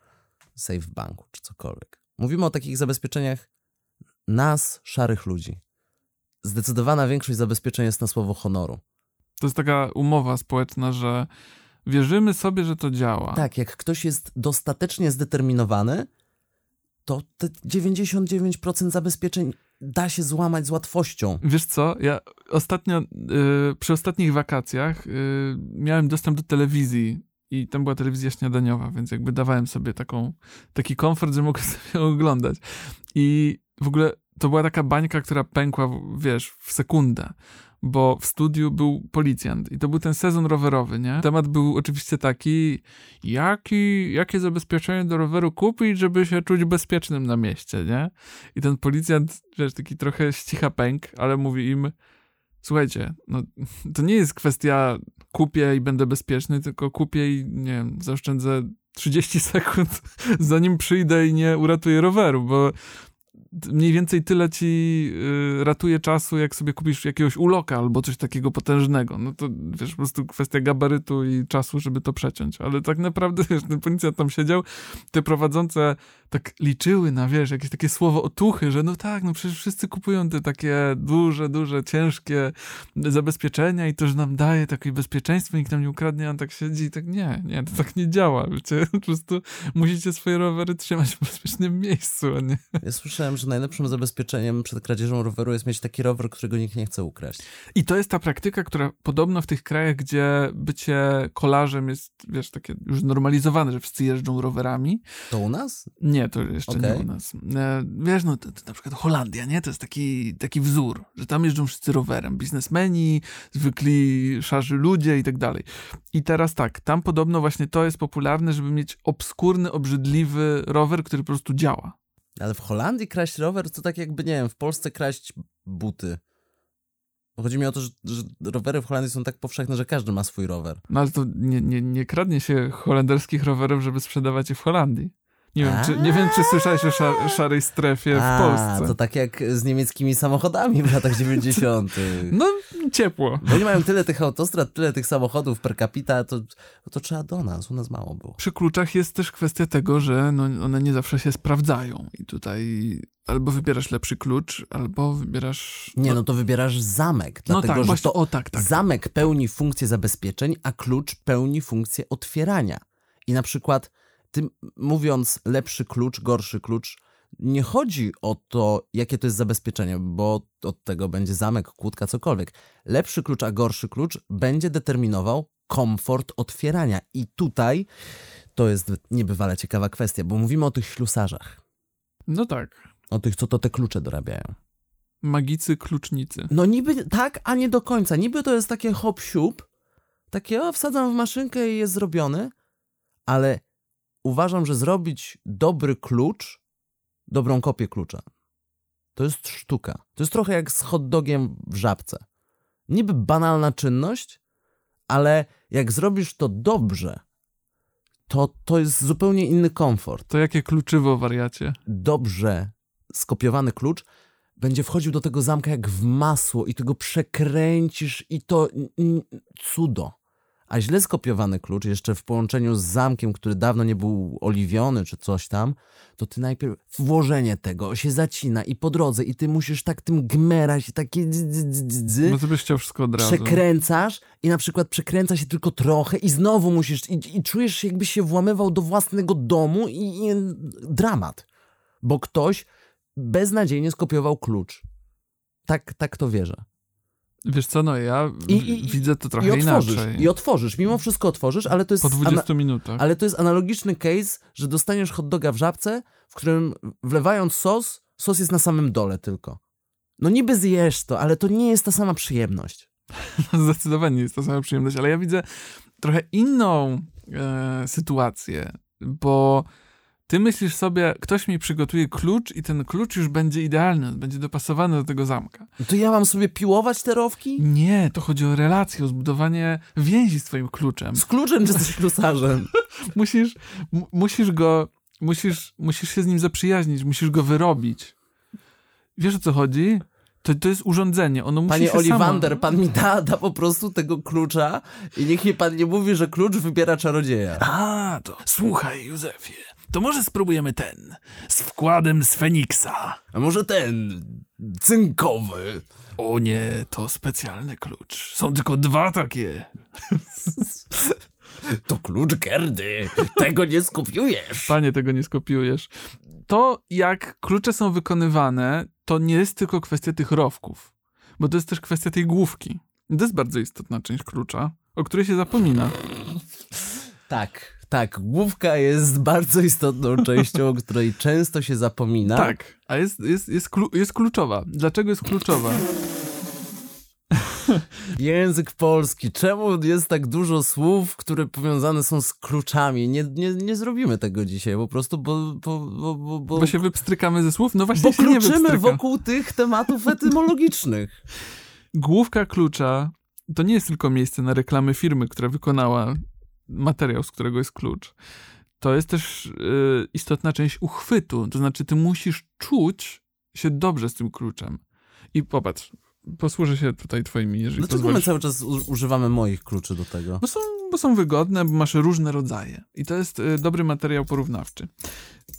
Speaker 3: safe w banku czy cokolwiek. Mówimy o takich zabezpieczeniach nas, szarych ludzi. Zdecydowana większość zabezpieczeń jest na słowo honoru.
Speaker 2: To jest taka umowa społeczna, że wierzymy sobie, że to działa.
Speaker 3: Tak, jak ktoś jest dostatecznie zdeterminowany, to te 99% zabezpieczeń da się złamać z łatwością.
Speaker 2: Wiesz co, ja ostatnio, y, przy ostatnich wakacjach y, miałem dostęp do telewizji i tam była telewizja śniadaniowa, więc jakby dawałem sobie taką, taki komfort, że mogłem sobie oglądać. I w ogóle to była taka bańka, która pękła, wiesz, w sekundę, bo w studiu był policjant i to był ten sezon rowerowy, nie? Temat był oczywiście taki, jaki, jakie zabezpieczenie do roweru kupić, żeby się czuć bezpiecznym na mieście, nie? I ten policjant, wiesz, taki trochę ścicha pęk, ale mówi im, słuchajcie, no to nie jest kwestia kupię i będę bezpieczny, tylko kupię i, nie wiem, zaoszczędzę 30 sekund, zanim przyjdę i nie uratuję roweru, bo mniej więcej tyle ci y, ratuje czasu, jak sobie kupisz jakiegoś uloka albo coś takiego potężnego. No to wiesz, po prostu kwestia gabarytu i czasu, żeby to przeciąć. Ale tak naprawdę, wiesz, ten policjant tam siedział, te prowadzące tak liczyły na, wiesz, jakieś takie słowo otuchy, że no tak, no przecież wszyscy kupują te takie duże, duże, ciężkie zabezpieczenia i to, że nam daje takie bezpieczeństwo, nikt nam nie ukradnie, a on tak siedzi i tak nie, nie, to tak nie działa, wiecie, po prostu musicie swoje rowery trzymać w bezpiecznym miejscu, a nie
Speaker 3: Ja słyszałem, że najlepszym zabezpieczeniem przed kradzieżą roweru jest mieć taki rower, którego nikt nie chce ukraść.
Speaker 2: I to jest ta praktyka, która podobno w tych krajach, gdzie bycie kolarzem jest, wiesz, takie już normalizowane, że wszyscy jeżdżą rowerami.
Speaker 3: To u nas?
Speaker 2: Nie, to jeszcze nie
Speaker 3: Okej.
Speaker 2: u nas. E, wiesz, no to, to na przykład Holandia, nie? To jest taki, taki wzór, że tam jeżdżą wszyscy rowerem. Biznesmeni, zwykli szarzy ludzie i tak dalej. I teraz tak, tam podobno właśnie to jest popularne, żeby mieć obskurny, obrzydliwy rower, który po prostu działa.
Speaker 3: Ale w Holandii kraść rower to tak jakby, nie wiem, w Polsce kraść buty. Chodzi mi o to, że, że rowery w Holandii są tak powszechne, że każdy ma swój rower.
Speaker 2: No ale to nie, nie, nie kradnie się holenderskich rowerów, żeby sprzedawać je w Holandii. Nie wiem, czy, nie wiem, czy słyszałeś o szar, szarej strefie w
Speaker 3: A,
Speaker 2: Polsce.
Speaker 3: to tak jak z niemieckimi samochodami w latach 90.
Speaker 2: No, ciepło.
Speaker 3: Bo oni mają tyle tych autostrad, tyle tych samochodów per capita, to, to trzeba do nas, u nas mało było.
Speaker 2: Przy kluczach jest też kwestia tego, że no, one nie zawsze się sprawdzają. I tutaj albo wybierasz lepszy klucz, albo wybierasz.
Speaker 3: Nie, no to wybierasz zamek,
Speaker 2: no
Speaker 3: dlatego
Speaker 2: tak,
Speaker 3: że
Speaker 2: właśnie,
Speaker 3: to
Speaker 2: o tak, tak.
Speaker 3: zamek pełni funkcję zabezpieczeń, a klucz pełni funkcję otwierania. I na przykład, tym mówiąc lepszy klucz, gorszy klucz, nie chodzi o to, jakie to jest zabezpieczenie, bo od tego będzie zamek, kłódka, cokolwiek. Lepszy klucz, a gorszy klucz będzie determinował komfort otwierania. I tutaj to jest niebywale ciekawa kwestia, bo mówimy o tych ślusarzach,
Speaker 2: No tak.
Speaker 3: o tych, co to te klucze dorabiają.
Speaker 2: Magicy, klucznicy.
Speaker 3: No niby tak, a nie do końca. Niby to jest takie hop siup, takie o, wsadzam w maszynkę i jest zrobiony, ale uważam, że zrobić dobry klucz, dobrą kopię klucza, to jest sztuka. To jest trochę jak z hot dogiem w żabce. Niby banalna czynność, ale jak zrobisz to dobrze, to to jest zupełnie inny komfort.
Speaker 2: To jakie kluczywo, wariacie?
Speaker 3: Dobrze skopiowany klucz będzie wchodził do tego zamka jak w masło i ty go przekręcisz i to cudo. A źle skopiowany klucz, jeszcze w połączeniu z zamkiem, który dawno nie był oliwiony czy coś tam, to ty najpierw włożenie tego się zacina i po drodze i ty musisz tak tym gmerać i takie dzy,
Speaker 2: Bo ty chciał wszystko od razu.
Speaker 3: przekręcasz i na przykład przekręca się tylko trochę i znowu musisz i, i czujesz się jakbyś się włamywał do własnego domu i, i dramat. Bo ktoś beznadziejnie skopiował klucz. Tak, tak to wierzę.
Speaker 2: Wiesz co, no ja
Speaker 3: I, i,
Speaker 2: widzę to trochę
Speaker 3: i otworzysz,
Speaker 2: inaczej.
Speaker 3: I otworzysz, mimo wszystko otworzysz, ale to jest...
Speaker 2: Po 20 minutach.
Speaker 3: Ale to jest analogiczny case, że dostaniesz hot doga w żabce, w którym wlewając sos, sos jest na samym dole tylko. No niby zjesz to, ale to nie jest ta sama przyjemność.
Speaker 2: Zdecydowanie jest to sama przyjemność, ale ja widzę trochę inną e, sytuację, bo ty myślisz sobie, ktoś mi przygotuje klucz i ten klucz już będzie idealny, będzie dopasowany do tego zamka.
Speaker 3: No to ja mam sobie piłować te rowki?
Speaker 2: Nie, to chodzi o relację, o zbudowanie więzi z twoim kluczem.
Speaker 3: Z kluczem czy z ślusarzem?
Speaker 2: musisz, musisz go, musisz, musisz się z nim zaprzyjaźnić, musisz go wyrobić. Wiesz o co chodzi? To, to jest urządzenie, ono musi
Speaker 3: Panie Oliwander,
Speaker 2: samo...
Speaker 3: pan mi da, da po prostu tego klucza i niech mi pan nie mówi, że klucz wybiera czarodzieja.
Speaker 2: A, to słuchaj, Józefie, to może spróbujemy ten, z wkładem z Feniksa.
Speaker 3: A może ten, cynkowy?
Speaker 2: O nie, to specjalny klucz. Są tylko dwa takie.
Speaker 3: To klucz Gerdy. Tego nie skopiujesz.
Speaker 2: Panie, tego nie skopiujesz. To, jak klucze są wykonywane, to nie jest tylko kwestia tych rowków, bo to jest też kwestia tej główki. To jest bardzo istotna część klucza, o której się zapomina.
Speaker 3: Tak, tak. Główka jest bardzo istotną częścią, o której często się zapomina.
Speaker 2: Tak, a jest, jest, jest, klu jest kluczowa. Dlaczego jest kluczowa?
Speaker 3: Język polski. Czemu jest tak dużo słów, które powiązane są z kluczami? Nie, nie, nie zrobimy tego dzisiaj po prostu, bo... Bo, bo, bo, bo,
Speaker 2: bo się wypstrykamy ze słów? No właśnie
Speaker 3: bo kluczymy wokół tych tematów etymologicznych.
Speaker 2: Główka klucza to nie jest tylko miejsce na reklamy firmy, która wykonała materiał, z którego jest klucz. To jest też y, istotna część uchwytu. To znaczy, ty musisz czuć się dobrze z tym kluczem. I popatrz, posłużę się tutaj twoimi, jeżeli
Speaker 3: Dlaczego
Speaker 2: pozwolisz.
Speaker 3: my cały czas używamy moich kluczy do tego?
Speaker 2: Bo są, bo są wygodne, bo masz różne rodzaje. I to jest y, dobry materiał porównawczy.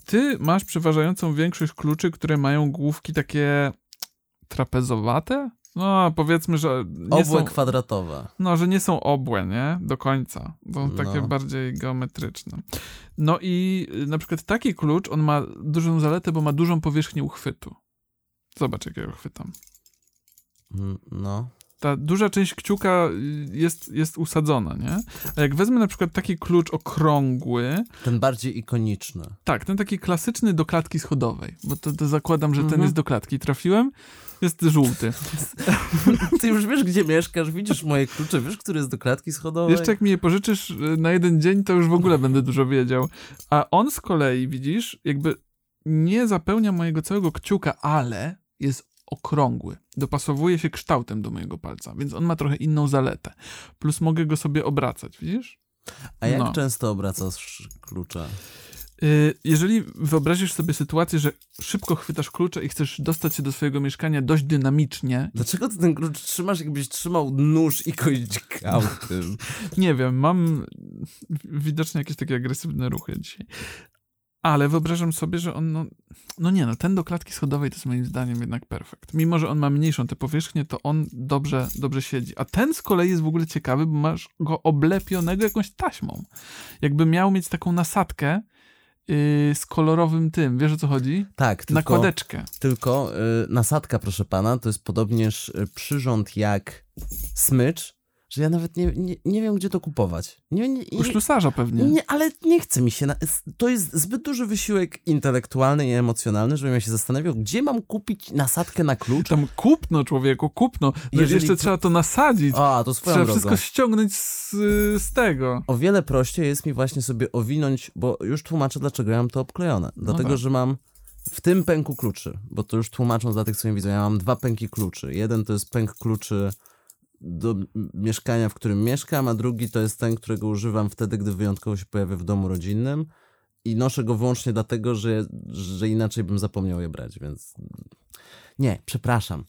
Speaker 2: Ty masz przeważającą większość kluczy, które mają główki takie trapezowate? No, powiedzmy, że. Nie
Speaker 3: obłe
Speaker 2: są,
Speaker 3: kwadratowe.
Speaker 2: No, że nie są obłe, nie? Do końca. Są
Speaker 3: No.
Speaker 2: takie bardziej geometryczne. No i y, na przykład taki klucz, on ma dużą zaletę, bo ma dużą powierzchnię uchwytu. Zobacz, jak ja chwytam.
Speaker 3: Mm, No.
Speaker 2: Ta duża część kciuka y, jest, jest usadzona, nie? A jak wezmę na przykład taki klucz okrągły,
Speaker 3: Ten bardziej ikoniczny.
Speaker 2: tak, ten taki klasyczny do klatki schodowej, bo to, to zakładam, że ten
Speaker 3: Mhm.
Speaker 2: jest do klatki. Trafiłem? Jest żółty.
Speaker 3: Ty już wiesz, gdzie mieszkasz, widzisz moje klucze, wiesz, który jest do klatki schodowej?
Speaker 2: Jeszcze jak mi je pożyczysz y, na jeden dzień, to już w ogóle będę dużo wiedział. A on z kolei, widzisz, jakby nie zapełnia mojego całego kciuka, ale jest okrągły. Dopasowuje się kształtem do mojego palca, więc on ma trochę inną zaletę. Plus mogę go sobie obracać, widzisz?
Speaker 3: A jak
Speaker 2: no.
Speaker 3: często obracasz klucze?
Speaker 2: Y, Jeżeli wyobrazisz sobie sytuację, że szybko chwytasz klucze i chcesz dostać się do swojego mieszkania dość dynamicznie,
Speaker 3: Dlaczego ty ten klucz trzymasz, jakbyś trzymał nóż i dźgał tym?
Speaker 2: nie wiem, mam widocznie jakieś takie agresywne ruchy dzisiaj. Ale wyobrażam sobie, że on, no, no nie no, ten do klatki schodowej to jest moim zdaniem jednak perfekt. Mimo, że on ma mniejszą tę powierzchnię, to on dobrze, dobrze siedzi. A ten z kolei jest w ogóle ciekawy, bo masz go oblepionego jakąś taśmą. Jakby miał mieć taką nasadkę yy, z kolorowym tym, wiesz o co chodzi?
Speaker 3: Tak, tylko,
Speaker 2: Nakładeczkę.
Speaker 3: tylko y, nasadka, proszę pana, to jest podobnież y, przyrząd jak smycz, że ja nawet nie, nie, nie wiem, gdzie to kupować. Nie, nie,
Speaker 2: U ślusarza pewnie.
Speaker 3: Nie, ale nie chce mi się. Na... To jest zbyt duży wysiłek intelektualny i emocjonalny, żebym ja się zastanawiał, gdzie mam kupić nasadkę na klucz.
Speaker 2: Tam kupno, człowieku, kupno. No
Speaker 3: Jeżeli
Speaker 2: jeszcze trzeba to nasadzić.
Speaker 3: A, to swoją
Speaker 2: Trzeba
Speaker 3: drogą.
Speaker 2: wszystko ściągnąć z, z tego.
Speaker 3: O wiele prościej jest mi właśnie sobie owinąć, bo już tłumaczę, dlaczego ja mam to obklejone. Dlatego,
Speaker 2: tak.
Speaker 3: że mam w tym pęku kluczy, bo to już tłumacząc dla tych, co nie widzą, ja mam dwa pęki kluczy. Jeden to jest pęk kluczy do mieszkania, w którym mieszkam, a drugi to jest ten, którego używam wtedy, gdy wyjątkowo się pojawię w domu rodzinnym i noszę go wyłącznie dlatego, że, że inaczej bym zapomniał je brać, więc Nie, przepraszam.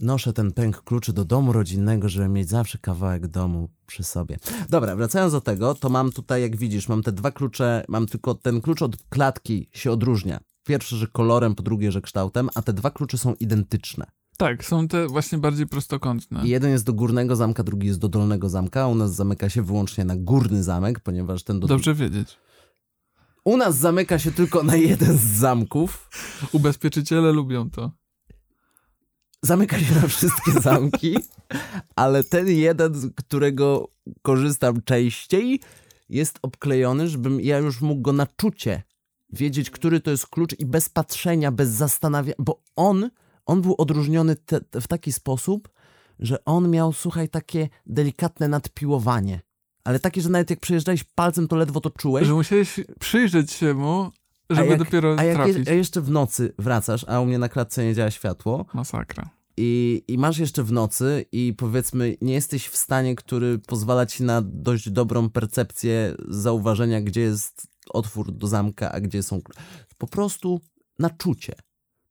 Speaker 3: Noszę ten pęk kluczy do domu rodzinnego, żeby mieć zawsze kawałek domu przy sobie. Dobra, wracając do tego, to mam tutaj, jak widzisz, mam te dwa klucze, mam tylko ten klucz od klatki się odróżnia. Pierwszy, że kolorem, po drugie, że kształtem, a te dwa klucze są identyczne.
Speaker 2: Tak, są te właśnie bardziej prostokątne.
Speaker 3: Jeden jest do górnego zamka, drugi jest do dolnego zamka. a U nas zamyka się wyłącznie na górny zamek, ponieważ ten do...
Speaker 2: Dobrze wiedzieć.
Speaker 3: U nas zamyka się tylko na jeden z zamków.
Speaker 2: Ubezpieczyciele lubią to.
Speaker 3: Zamyka się na wszystkie zamki, ale ten jeden, z którego korzystam częściej, jest obklejony, żebym ja już mógł go na czucie wiedzieć, który to jest klucz i bez patrzenia, bez zastanawiania, bo on, on był odróżniony te, te w taki sposób, że on miał, słuchaj, takie delikatne nadpiłowanie. Ale takie, że nawet jak przejeżdżałeś palcem, to ledwo to czułeś.
Speaker 2: Że musiałeś przyjrzeć się mu, żeby
Speaker 3: jak,
Speaker 2: dopiero
Speaker 3: a jak
Speaker 2: trafić.
Speaker 3: je, a jeszcze w nocy wracasz, a u mnie na klatce nie działa światło
Speaker 2: Masakra.
Speaker 3: i, i masz jeszcze w nocy i powiedzmy nie jesteś w stanie, który pozwala ci na dość dobrą percepcję zauważenia, gdzie jest otwór do zamka, a gdzie są... Po prostu na czucie.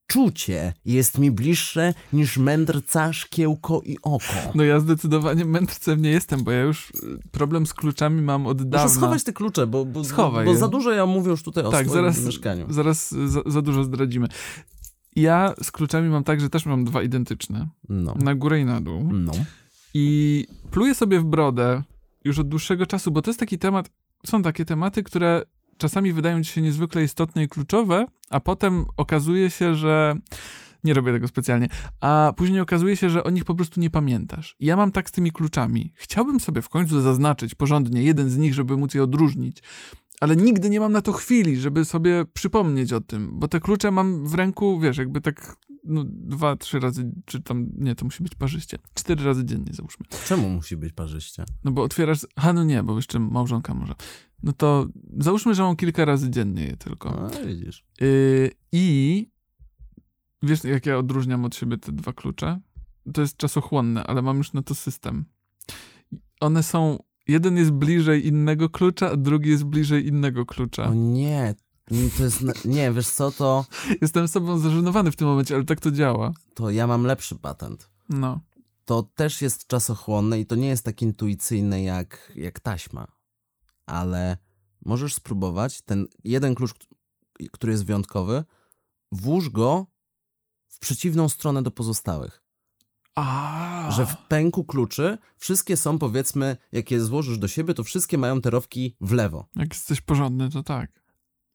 Speaker 3: Czucie jest mi bliższe niż mędrca, szkiełko i oko.
Speaker 2: No ja zdecydowanie mędrcem nie jestem, bo ja już y, problem z kluczami mam od dawna.
Speaker 3: Muszę schować te klucze, bo, bo,
Speaker 2: Schowaj
Speaker 3: bo za dużo ja mówię już tutaj o
Speaker 2: tak,
Speaker 3: swoim
Speaker 2: zaraz,
Speaker 3: mieszkaniu.
Speaker 2: zaraz za, za dużo zdradzimy. Ja z kluczami mam tak, że też mam dwa identyczne.
Speaker 3: No.
Speaker 2: Na górę i na dół.
Speaker 3: No.
Speaker 2: I pluję sobie w brodę już od dłuższego czasu, bo to jest taki temat, są takie tematy, które czasami wydają ci się niezwykle istotne i kluczowe, a potem okazuje się, że nie robię tego specjalnie, a później okazuje się, że o nich po prostu nie pamiętasz. Ja mam tak z tymi kluczami. Chciałbym sobie w końcu zaznaczyć porządnie jeden z nich, żeby móc je odróżnić, ale nigdy nie mam na to chwili, żeby sobie przypomnieć o tym, bo te klucze mam w ręku, wiesz, jakby tak no, dwa, trzy razy, czy tam, nie, to musi być parzyście. Cztery razy dziennie załóżmy.
Speaker 3: Czemu musi być parzyście?
Speaker 2: No bo otwierasz, a no nie, bo jeszcze małżonka może. No to załóżmy, że mam kilka razy dziennie je tylko.
Speaker 3: A, widzisz.
Speaker 2: Yy, I wiesz, jak ja odróżniam od siebie te dwa klucze? To jest czasochłonne, ale mam już na to system. One są, jeden jest bliżej innego klucza, a drugi jest bliżej innego klucza.
Speaker 3: O nie, to jest, nie, wiesz co, to,
Speaker 2: Jestem sobą zażenowany w tym momencie, ale tak to działa.
Speaker 3: to ja mam lepszy patent.
Speaker 2: No.
Speaker 3: To też jest czasochłonne i to nie jest tak intuicyjne jak, jak taśma, ale możesz spróbować ten jeden klucz, który jest wyjątkowy, włóż go w przeciwną stronę do pozostałych.
Speaker 2: A.
Speaker 3: Że w pęku kluczy wszystkie są, powiedzmy, jak je złożysz do siebie, to wszystkie mają te rowki w lewo.
Speaker 2: Jak jesteś porządny, to tak.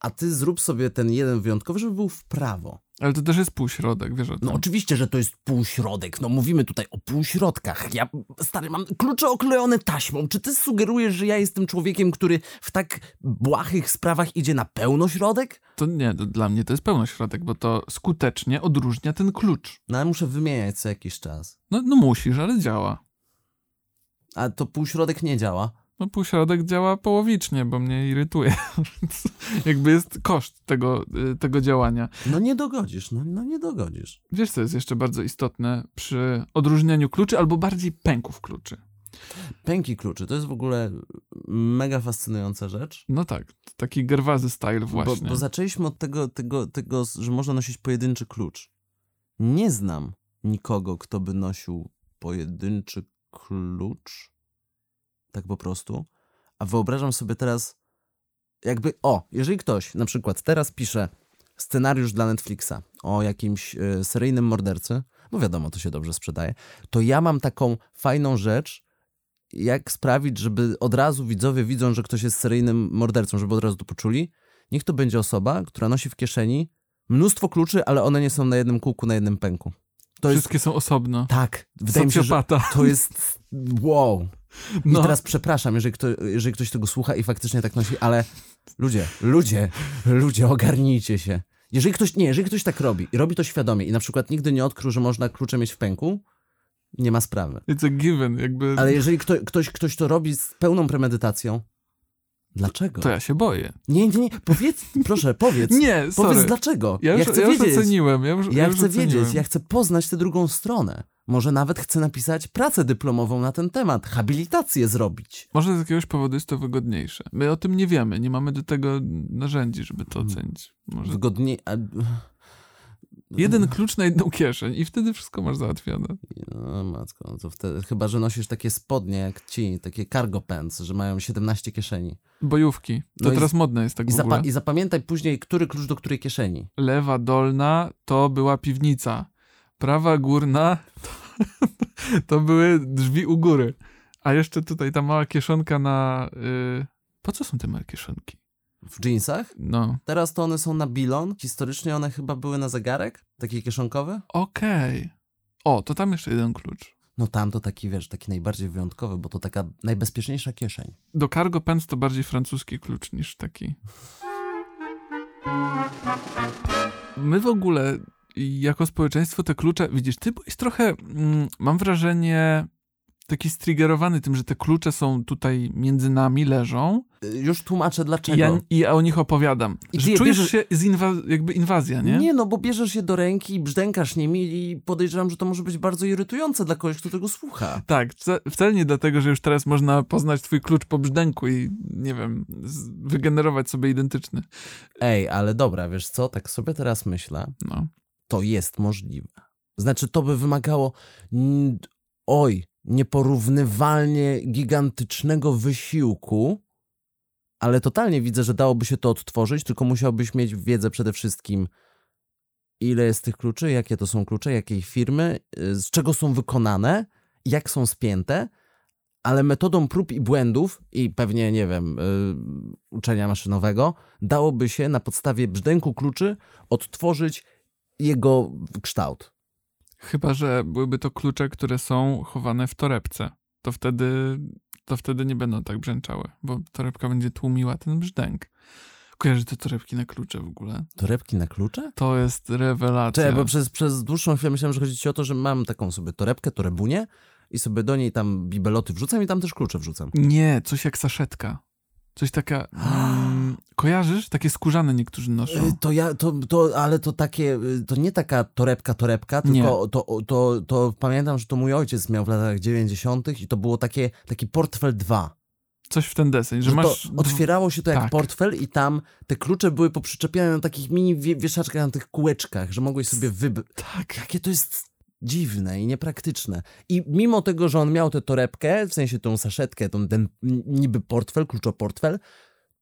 Speaker 3: A ty zrób sobie ten jeden wyjątkowy, żeby był w prawo.
Speaker 2: Ale to też jest półśrodek, wiesz o tym.
Speaker 3: No oczywiście, że to jest półśrodek. No mówimy tutaj o półśrodkach. Ja, stary, mam klucze oklejone taśmą. Czy ty sugerujesz, że ja jestem człowiekiem, który w tak błahych sprawach idzie na pełnośrodek?
Speaker 2: To nie, to dla mnie to jest pełnośrodek, bo to skutecznie odróżnia ten klucz.
Speaker 3: No ale muszę wymieniać co jakiś czas.
Speaker 2: No, no musisz, ale działa.
Speaker 3: A to półśrodek nie działa.
Speaker 2: No półśrodek działa połowicznie, bo mnie irytuje. Jakby jest koszt tego, y, tego działania.
Speaker 3: No nie dogodzisz, no, no nie dogodzisz.
Speaker 2: Wiesz, co jest jeszcze bardzo istotne przy odróżnianiu kluczy, albo bardziej pęków kluczy?
Speaker 3: Pęki kluczy to jest w ogóle mega fascynująca rzecz.
Speaker 2: No tak, taki gerwazy style
Speaker 3: Bo,
Speaker 2: właśnie.
Speaker 3: bo zaczęliśmy od tego, tego, tego, że można nosić pojedynczy klucz. Nie znam nikogo, kto by nosił pojedynczy klucz. Tak po prostu. A wyobrażam sobie teraz, jakby, o, jeżeli ktoś na przykład teraz pisze scenariusz dla Netflixa o jakimś e, seryjnym mordercy, bo wiadomo, to się dobrze sprzedaje, to ja mam taką fajną rzecz, jak sprawić, żeby od razu widzowie widzą, że ktoś jest seryjnym mordercą, żeby od razu to poczuli. Niech to będzie osoba, która nosi w kieszeni mnóstwo kluczy, ale one nie są na jednym kółku, na jednym pęku. To jest.
Speaker 2: Wszystkie są osobno.
Speaker 3: Tak, wydaje mi się, że
Speaker 2: Socjopata.
Speaker 3: to jest. Wow. I
Speaker 2: No.
Speaker 3: teraz przepraszam, jeżeli, kto, jeżeli ktoś tego słucha i faktycznie tak nosi, ale ludzie, ludzie, ludzie, ogarnijcie się. Jeżeli ktoś, nie, jeżeli ktoś tak robi i robi to świadomie i na przykład nigdy nie odkrył, że można klucze mieć w pęku, nie ma sprawy.
Speaker 2: It's a given, jakby...
Speaker 3: Ale jeżeli kto, ktoś, ktoś to robi z pełną premedytacją, dlaczego?
Speaker 2: To ja się boję.
Speaker 3: Nie, nie, nie, powiedz, proszę, powiedz.
Speaker 2: Nie, sorry.
Speaker 3: Powiedz dlaczego.
Speaker 2: Ja już,
Speaker 3: chcę
Speaker 2: ja już
Speaker 3: wiedzieć.
Speaker 2: oceniłem. Ja, już,
Speaker 3: Ja
Speaker 2: już
Speaker 3: chcę
Speaker 2: oceniłem.
Speaker 3: wiedzieć, ja chcę poznać tę drugą stronę. Może nawet chcę napisać pracę dyplomową na ten temat, habilitację zrobić.
Speaker 2: Może z jakiegoś powodu jest to wygodniejsze. My o tym nie wiemy, nie mamy do tego narzędzi, żeby to
Speaker 3: Mhm.
Speaker 2: ocenić. Może...
Speaker 3: Wygodniej.
Speaker 2: Jeden klucz na jedną kieszeń i wtedy wszystko masz załatwione.
Speaker 3: No matko, no to wtedy, chyba, że nosisz takie spodnie jak ci, takie cargo pants, że mają 17 kieszeni.
Speaker 2: Bojówki. To
Speaker 3: No i-
Speaker 2: teraz modne jest tak
Speaker 3: I,
Speaker 2: w ogóle.
Speaker 3: I zapamiętaj później, który klucz do której kieszeni.
Speaker 2: Lewa dolna to była piwnica. Prawa górna to, to były drzwi u góry. A jeszcze tutaj ta mała kieszonka na... Y... Po co są te małe kieszonki?
Speaker 3: W jeansach?
Speaker 2: No,
Speaker 3: Teraz to one są na bilon. Historycznie one chyba były na zegarek, takie kieszonkowe.
Speaker 2: okej. O, to tam jeszcze jeden klucz.
Speaker 3: No tam to taki, wiesz, taki najbardziej wyjątkowy, bo to taka najbezpieczniejsza kieszeń.
Speaker 2: Do cargo pants to bardziej francuski klucz niż taki. My w ogóle, jako społeczeństwo, te klucze, widzisz, ty byłeś trochę, mm, mam wrażenie, taki striggerowany tym, że te klucze są tutaj między nami, leżą
Speaker 3: Y, Już tłumaczę
Speaker 2: i
Speaker 3: dlaczego.
Speaker 2: ja, i ja o nich opowiadam.
Speaker 3: I
Speaker 2: że czujesz
Speaker 3: bierzesz-
Speaker 2: się, z inwa- jakby inwazja, nie?
Speaker 3: Nie, no bo bierzesz je do ręki i brzdękasz nimi i podejrzewam, że to może być bardzo irytujące dla kogoś, kto tego słucha.
Speaker 2: Tak, wca- wcale nie dlatego, że już teraz można poznać twój klucz po brzdęku i, nie wiem, wygenerować sobie identyczny.
Speaker 3: Ej, ale dobra, wiesz co, tak sobie teraz myślę,
Speaker 2: No.
Speaker 3: To jest możliwe. Znaczy, to by wymagało, oj, nieporównywalnie gigantycznego wysiłku, ale totalnie widzę, że dałoby się to odtworzyć, tylko musiałbyś mieć wiedzę przede wszystkim, ile jest tych kluczy, jakie to są klucze, jakiej firmy, y, z czego są wykonane, jak są spięte, ale metodą prób i błędów i pewnie, nie wiem, y, uczenia maszynowego, dałoby się na podstawie brzdęku kluczy odtworzyć jego kształt.
Speaker 2: Chyba, że byłyby to klucze, które są chowane w torebce. To wtedy, to wtedy nie będą tak brzęczały, bo torebka będzie tłumiła ten brzdęk. Kojarzy te torebki na klucze w ogóle?
Speaker 3: Torebki na klucze?
Speaker 2: To jest rewelacja.
Speaker 3: Czekaj, bo przez, przez dłuższą chwilę myślałem, że chodzi ci o to, że mam taką sobie torebkę, torebunię i sobie do niej tam bibeloty wrzucam i tam też klucze wrzucam.
Speaker 2: Nie, coś jak saszetka. Coś taka... Mm, kojarzysz? Takie skórzane niektórzy noszą.
Speaker 3: Y, To ja, to, to, ale to takie, y, to nie taka torebka, torebka, tylko to, to, to pamiętam, że to mój ojciec miał w latach 90. i to było takie, taki portfel 2.
Speaker 2: Coś w ten deseń, że
Speaker 3: Że
Speaker 2: masz...
Speaker 3: to otwierało się to jak
Speaker 2: tak.
Speaker 3: portfel i tam te klucze były poprzyczepiane na takich mini wie- wieszaczkach, na tych kółeczkach, że mogłeś sobie wybrać.
Speaker 2: Tak.
Speaker 3: Jakie to jest dziwne i niepraktyczne. I mimo tego, że on miał tę torebkę, w sensie tą saszetkę, tą, ten niby portfel, kluczoportfel,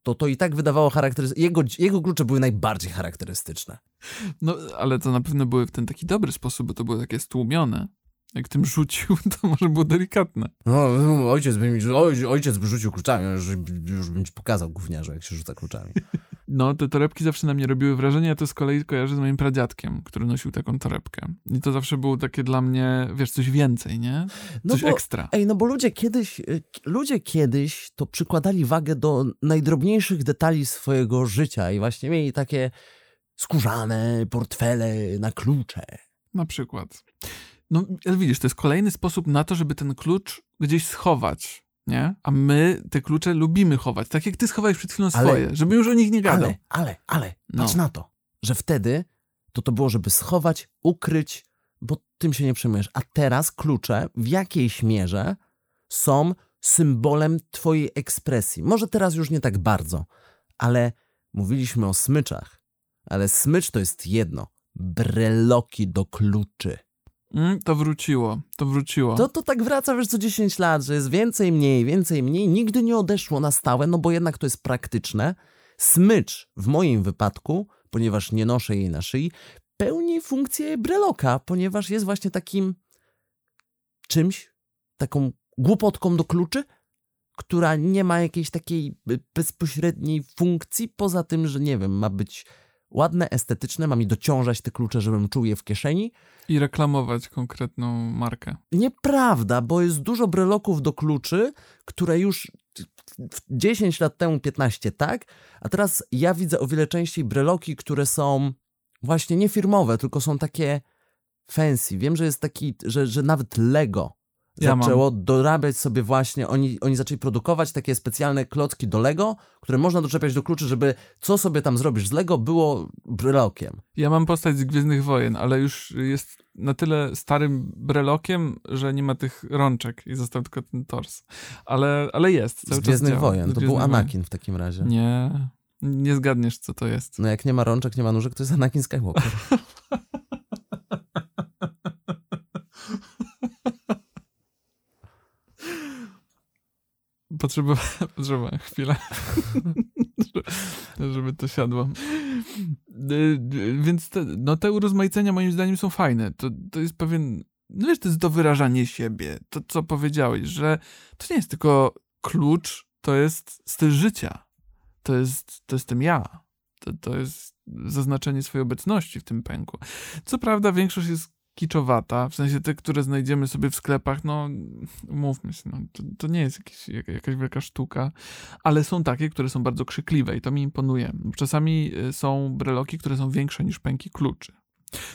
Speaker 3: to to i tak wydawało charakterystyczne. Jego, jego klucze były najbardziej charakterystyczne.
Speaker 2: No, ale to na pewno były w ten taki dobry sposób, bo to było takie stłumione. Jak tym rzucił, to może było delikatne.
Speaker 3: No, ojciec by mi, oj, ojciec by rzucił kluczami, już, już bym ci pokazał gówniarzu, jak się rzuca kluczami.
Speaker 2: No, te torebki zawsze na mnie robiły wrażenie, ja to z kolei kojarzę z moim pradziadkiem, który nosił taką torebkę. I to zawsze było takie dla mnie, wiesz, coś więcej, nie?
Speaker 3: No
Speaker 2: Coś
Speaker 3: bo-
Speaker 2: ekstra.
Speaker 3: Ej, no bo ludzie kiedyś, y, ludzie kiedyś to przykładali wagę do najdrobniejszych detali swojego życia i właśnie mieli takie skórzane portfele na klucze.
Speaker 2: Na przykład. No, ale widzisz, to jest kolejny sposób na to, żeby ten klucz gdzieś schować, nie? A my te klucze lubimy chować, tak jak ty schowałeś przed chwilą
Speaker 3: Ale-
Speaker 2: swoje, żeby już o nich nie gadał.
Speaker 3: Ale, ale, ale,
Speaker 2: No.
Speaker 3: patrz na to, że wtedy to to było, żeby schować, ukryć, bo tym się nie przejmujesz. A teraz klucze w jakiejś mierze są symbolem twojej ekspresji. Może teraz już nie tak bardzo, ale mówiliśmy o smyczach. Ale smycz to jest jedno. Breloki do kluczy.
Speaker 2: Mm, to wróciło, to wróciło.
Speaker 3: To, to tak wraca, wiesz, co 10 lat, że jest więcej, mniej, więcej, mniej. Nigdy nie odeszło na stałe, no bo jednak to jest praktyczne. Smycz w moim wypadku, ponieważ nie noszę jej na szyi, pełni funkcję breloka, ponieważ jest właśnie takim czymś, taką głupotką do kluczy, która nie ma jakiejś takiej y, bezpośredniej funkcji, poza tym, że nie wiem, ma być ładne, estetyczne, ma mi dociążać te klucze, żebym czuł je w kieszeni,
Speaker 2: I reklamować konkretną markę.
Speaker 3: Nieprawda, bo jest dużo breloków do kluczy, które już 10 lat temu, 15 tak, a teraz ja widzę o wiele częściej breloki, które są właśnie nie firmowe, tylko są takie fancy. Wiem, że jest taki, że, że nawet Lego
Speaker 2: Ja mam.
Speaker 3: zaczęło dorabiać sobie właśnie, oni, oni zaczęli produkować takie specjalne klocki do Lego, które można doczepiać do kluczy, żeby co sobie tam zrobisz z Lego było brelokiem.
Speaker 2: Ja mam postać z Gwiezdnych Wojen, ale już jest na tyle starym brelokiem, że nie ma tych rączek i został tylko ten tors. Ale, ale jest,
Speaker 3: Z Gwiezdnych. Wojen,
Speaker 2: Z
Speaker 3: to był
Speaker 2: Gwiezdnych Wojen.
Speaker 3: Anakin w takim razie.
Speaker 2: Nie, nie zgadniesz, co to jest.
Speaker 3: No jak nie ma rączek, nie ma nóżek, to jest Anakin Skywalker.
Speaker 2: Potrzebowałem, potrzebowałem chwilę, żeby to siadło. Y, więc te, no te urozmaicenia moim zdaniem są fajne. To, to jest pewien, no wiesz, to jest do wyrażania siebie. To, co powiedziałeś, że to nie jest tylko klucz, to jest styl życia. To jest, to jestem ja. To, to jest zaznaczenie swojej obecności w tym pęku. Co prawda większość jest kiczowata, w sensie te, które znajdziemy sobie w sklepach, no mówmy się, no, to, to nie jest jakiś, jakaś wielka sztuka, ale są takie, które są bardzo krzykliwe i to mi imponuje. Czasami y, są breloki, które są większe niż pęki kluczy.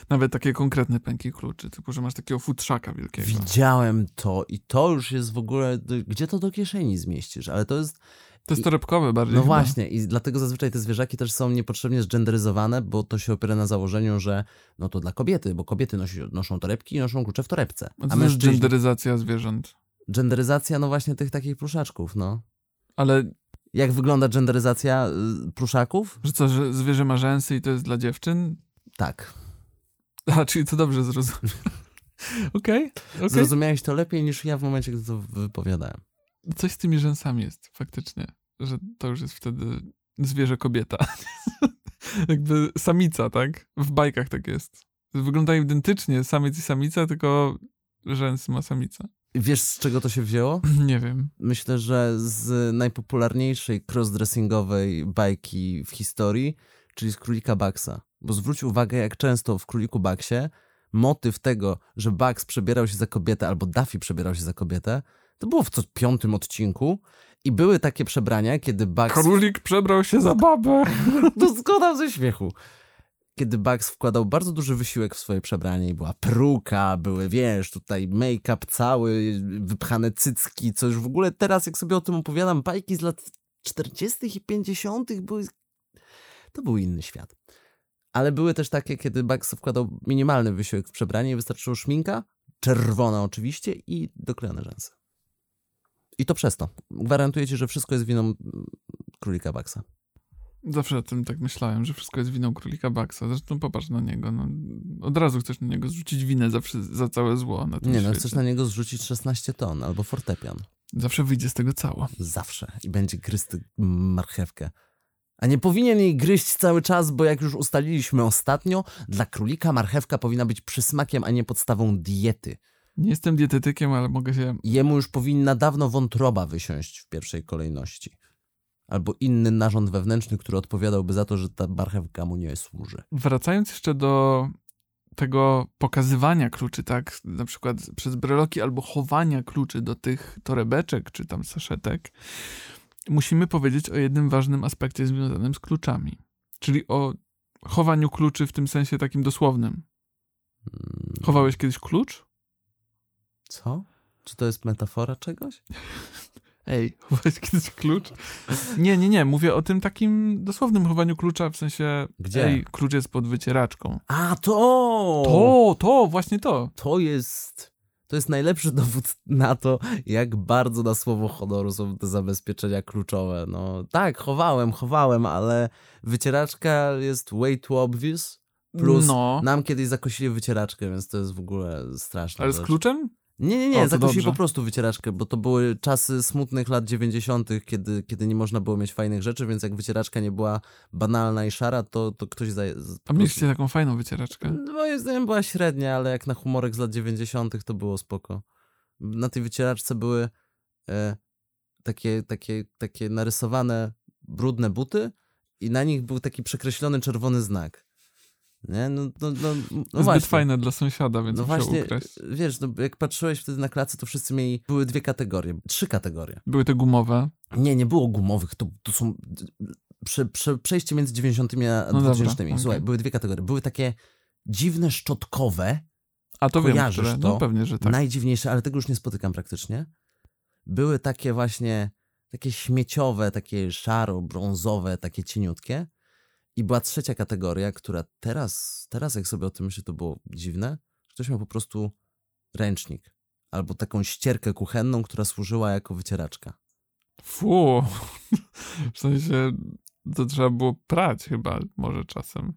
Speaker 2: Nawet takie konkretne pęki kluczy, tylko że masz takiego futrzaka wielkiego.
Speaker 3: Widziałem to i to już jest w ogóle, gdzie to do kieszeni zmieścisz, ale to jest
Speaker 2: to jest torebkowe bardziej.
Speaker 3: No chyba. właśnie, i dlatego zazwyczaj te zwierzaki też są niepotrzebnie zgenderyzowane, bo to się opiera na założeniu, że no to dla kobiety, bo kobiety nosi, noszą torebki i noszą klucze w torebce.
Speaker 2: A co jest genderyzacja zwierząt?
Speaker 3: Genderyzacja, no właśnie tych takich pluszaczków, no.
Speaker 2: Ale...
Speaker 3: Jak wygląda genderyzacja y, pluszaków?
Speaker 2: Że co, że zwierzę ma rzęsy i to jest dla dziewczyn?
Speaker 3: Tak.
Speaker 2: A, czyli to dobrze zrozumiałem. Okej. Okay, okay.
Speaker 3: Zrozumiałeś to lepiej niż ja w momencie, gdy to wypowiadałem.
Speaker 2: Coś z tymi rzęsami jest, faktycznie. Że to już jest wtedy zwierzę kobieta. Jakby samica, tak? W bajkach tak jest. Wyglądają identycznie, samiec i samica, tylko rzęsy ma samica.
Speaker 3: Wiesz, z czego to się wzięło?
Speaker 2: Nie wiem.
Speaker 3: Myślę, że z najpopularniejszej crossdressingowej bajki w historii, czyli z Królika Baxa. Bo zwróć uwagę, jak często w Króliku Baxie motyw tego, że Bugs przebierał się za kobietę albo Daffy przebierał się za kobietę, to było w co piątym odcinku i były takie przebrania, kiedy Bugs...
Speaker 2: Królik przebrał się za babę.
Speaker 3: to zgoda ze śmiechu. Kiedy Bugs wkładał bardzo duży wysiłek w swoje przebranie i była pruka, były, wiesz, tutaj make-up cały, wypchane cycki, co już w ogóle teraz, jak sobie o tym opowiadam, bajki z lat 40. i 50. były... To był inny świat. Ale były też takie, kiedy Bugs wkładał minimalny wysiłek w przebranie i wystarczyło szminka, czerwona oczywiście i doklejone rzęsy. I to przez to. Gwarantuję ci, że wszystko jest winą królika Baxa.
Speaker 2: Zawsze o tym tak myślałem, że wszystko jest winą królika Baxa. Zresztą popatrz na niego. No, od razu chcesz na niego zrzucić winę za, za całe zło na tym
Speaker 3: Nie,
Speaker 2: no
Speaker 3: świecie. chcesz na niego zrzucić 16 ton albo fortepian.
Speaker 2: Zawsze wyjdzie z tego cało.
Speaker 3: Zawsze. I będzie gryzł marchewkę. A nie powinien jej gryźć cały czas, bo jak już ustaliliśmy ostatnio, dla królika marchewka powinna być przysmakiem, a nie podstawą diety.
Speaker 2: Nie jestem dietetykiem, ale mogę się.
Speaker 3: Jemu już powinna dawno wątroba wysiąść w pierwszej kolejności. Albo inny narząd wewnętrzny, który odpowiadałby za to, że ta marchewka mu nie służy.
Speaker 2: Wracając jeszcze do tego pokazywania kluczy, tak, na przykład przez breloki, albo chowania kluczy do tych torebeczek, czy tam saszetek, musimy powiedzieć o jednym ważnym aspekcie związanym z kluczami. Czyli o chowaniu kluczy w tym sensie takim dosłownym. Hmm. Chowałeś kiedyś klucz?
Speaker 3: Co? Czy to jest metafora czegoś?
Speaker 2: Ej, chowałeś kiedyś klucz? Nie, nie, nie. Mówię o tym takim dosłownym chowaniu klucza, w sensie
Speaker 3: Gdzie?
Speaker 2: Ej, klucz jest pod wycieraczką.
Speaker 3: A, to!
Speaker 2: To, to, właśnie to.
Speaker 3: To jest... To jest najlepszy dowód na to, jak bardzo na słowo honoru są te zabezpieczenia kluczowe. No tak, chowałem, chowałem, ale wycieraczka jest way too obvious. Plus no. nam kiedyś zakosili wycieraczkę, więc to jest w ogóle straszne.
Speaker 2: Ale z kluczem?
Speaker 3: Nie, nie, nie, zakosili po prostu wycieraczkę, bo to były czasy smutnych lat 90., kiedy, kiedy nie można było mieć fajnych rzeczy, więc jak wycieraczka nie była banalna i szara, to, to ktoś...
Speaker 2: A mieliście taką fajną wycieraczkę?
Speaker 3: Moim zdaniem była średnia, ale jak na humorek z lat 90. to było spoko. Na tej wycieraczce były e, takie, takie, takie narysowane brudne buty i na nich był taki przekreślony czerwony znak. Nie? No, no, no, no
Speaker 2: Zbyt właśnie. fajne dla sąsiada, więc no właśnie, ukraść.
Speaker 3: Wiesz, no, jak patrzyłeś wtedy na klacy, to wszyscy mieli, były dwie kategorie, trzy kategorie.
Speaker 2: Były te gumowe?
Speaker 3: Nie, nie było gumowych, to, to są prze, prze, przejście między 90 a no 2000. Dobra, Słuchaj, okay. były dwie kategorie. Były takie dziwne szczotkowe.
Speaker 2: A to Kojarzysz wiem, które, no pewnie, że tak.
Speaker 3: Najdziwniejsze, ale tego już nie spotykam praktycznie. Były takie właśnie, takie śmieciowe, takie szaro, brązowe, takie cieniutkie. I była trzecia kategoria, która teraz, teraz jak sobie o tym myślę, to było dziwne. Ktoś miał po prostu ręcznik albo taką ścierkę kuchenną, która służyła jako wycieraczka.
Speaker 2: Fu, w sensie to trzeba było prać chyba może czasem.